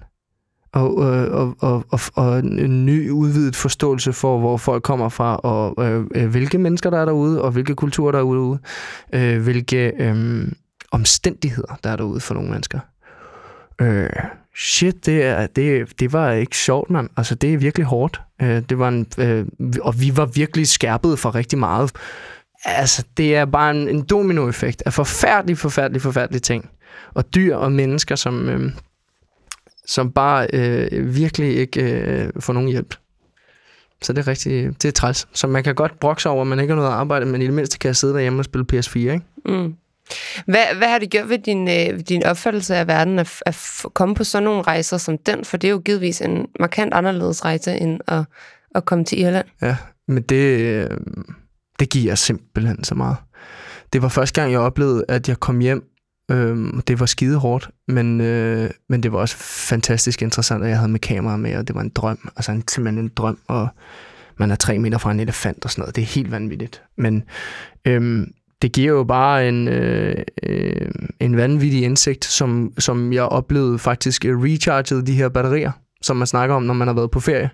S4: Og, øh, og, og, og, og en ny udvidet forståelse for, hvor folk kommer fra, og øh, øh, hvilke mennesker der er derude, og hvilke kulturer der er derude, øh, hvilke øh, omstændigheder der er derude for nogle mennesker. Øh, shit, det, er, det, det var ikke sjovt, mand. Altså, det er virkelig hårdt. Øh, det var en, øh, og vi var virkelig skærpet for rigtig meget. Altså, det er bare en, en dominoeffekt af forfærdelige, forfærdelige, forfærdelige ting. Og dyr og mennesker, som, øh, som bare øh, virkelig ikke øh, får nogen hjælp. Så det er rigtig, det er træls. Så man kan godt brokse over, at man ikke har noget arbejde, men i det mindste kan jeg sidde derhjemme og spille PS4, ikke?
S2: Mm. Hvad, hvad har det gjort ved din, øh, din opfattelse af verden at, at komme på sådan nogle rejser som den? For det er jo givetvis en markant anderledes rejse end at, at komme til Irland.
S4: Ja, men det, øh, det giver simpelthen så meget. Det var første gang, jeg oplevede, at jeg kom hjem. Øhm, det var skide hårdt, men, øh, men det var også fantastisk interessant, at jeg havde med kamera med, og det var en drøm. Altså en, simpelthen en drøm, og man er tre meter fra en elefant og sådan noget. Det er helt vanvittigt. Men øhm, det giver jo bare en, øh, øh, en vanvittig indsigt, som, som jeg oplevede faktisk recharged rechargede de her batterier, som man snakker om, når man har været på ferie.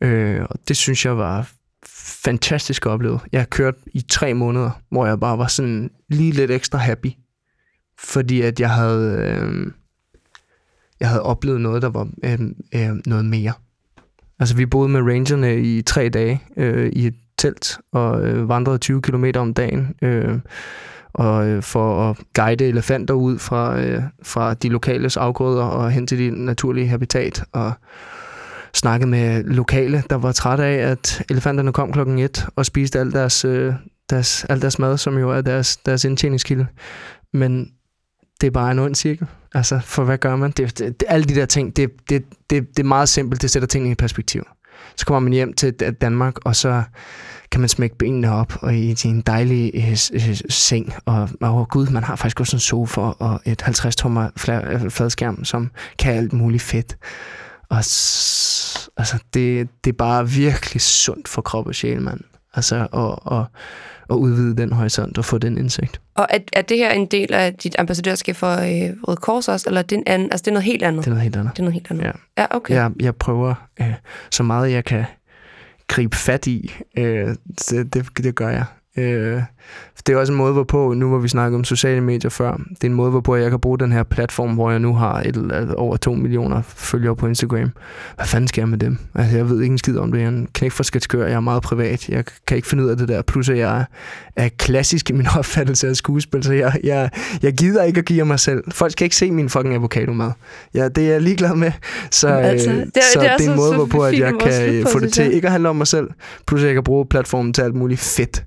S4: Øh, og det synes jeg var fantastisk at opleve. Jeg har kørt i tre måneder, hvor jeg bare var sådan lige lidt ekstra happy. Fordi at jeg havde, øh, jeg havde oplevet noget, der var øh, øh, noget mere. Altså vi boede med rangerne i tre dage øh, i et telt og øh, vandrede 20 km om dagen. Øh, og øh, for at guide elefanter ud fra, øh, fra de lokales afgrøder og hen til de naturlige habitat. Og snakke med lokale, der var trætte af, at elefanterne kom klokken et og spiste al deres, øh, deres, al deres mad, som jo er deres, deres indtjeningskilde. Men det er bare en ond cirkel. Altså, for hvad gør man? Det, det, det, alle de der ting, det, det, det, det er meget simpelt. Det sætter tingene i perspektiv. Så kommer man hjem til Danmark, og så kan man smække benene op og i, i en dejlig øh, øh, seng. Og, og gud, man har faktisk også en sofa og et 50-tommer øh, fladskærm, som kan alt muligt fedt. Og altså, det, det er bare virkelig sundt for krop og sjæl, mand. Altså, at, at, at udvide den horisont og få den indsigt.
S2: Og er, er det her en del af dit ambassadørskab for øh, Røde Kors også, eller er det, en anden, altså det er noget helt andet?
S4: Det er noget helt andet.
S2: Det er noget helt andet.
S4: Ja.
S2: ja okay.
S4: Jeg, jeg prøver øh, så meget, jeg kan gribe fat i. Øh, det, det, det gør jeg. Øh, det er også en måde, hvorpå, nu hvor vi snakkede om sociale medier før, det er en måde, hvorpå jeg kan bruge den her platform, hvor jeg nu har et, altså, over 2 millioner følgere på Instagram. Hvad fanden skal jeg med dem? Altså, jeg ved ikke en skid om det. Jeg er en knæk for sketskør. Jeg er meget privat. Jeg kan ikke finde ud af det der. Plus, at jeg er, klassisk i min opfattelse af skuespil, så jeg, jeg, jeg gider ikke at give mig selv. Folk skal ikke se min fucking avocado-mad. Ja, det er jeg ligeglad med. Så,
S2: Altså,
S4: øh,
S2: det er-
S4: så
S2: det er
S4: det er en måde, hvorpå at jeg kan få det til ikke at handle om mig selv. Plus, at jeg kan bruge platformen til alt muligt fedt.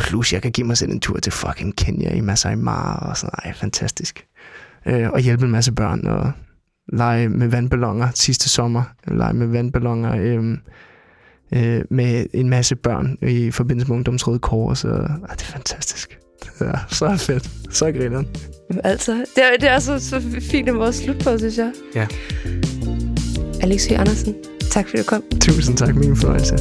S4: Plus, jeg kan give mig selv en tur til fucking Kenya i Masai Mara og sådan Ej, fantastisk. Øh, og hjælpe en masse børn og lege med vandballoner sidste sommer. Lege med vandballoner øh, øh, med en masse børn i forbindelse med Ungdomsrøde Kors. Og, ej, det er fantastisk. Ja, så fedt. Så griner
S2: Altså, det er, det er så, så fint en måde at slutte på, synes jeg.
S3: Ja.
S2: Alex Høgh Andersen, tak fordi du kom.
S4: Tusind tak, min fornøjelse.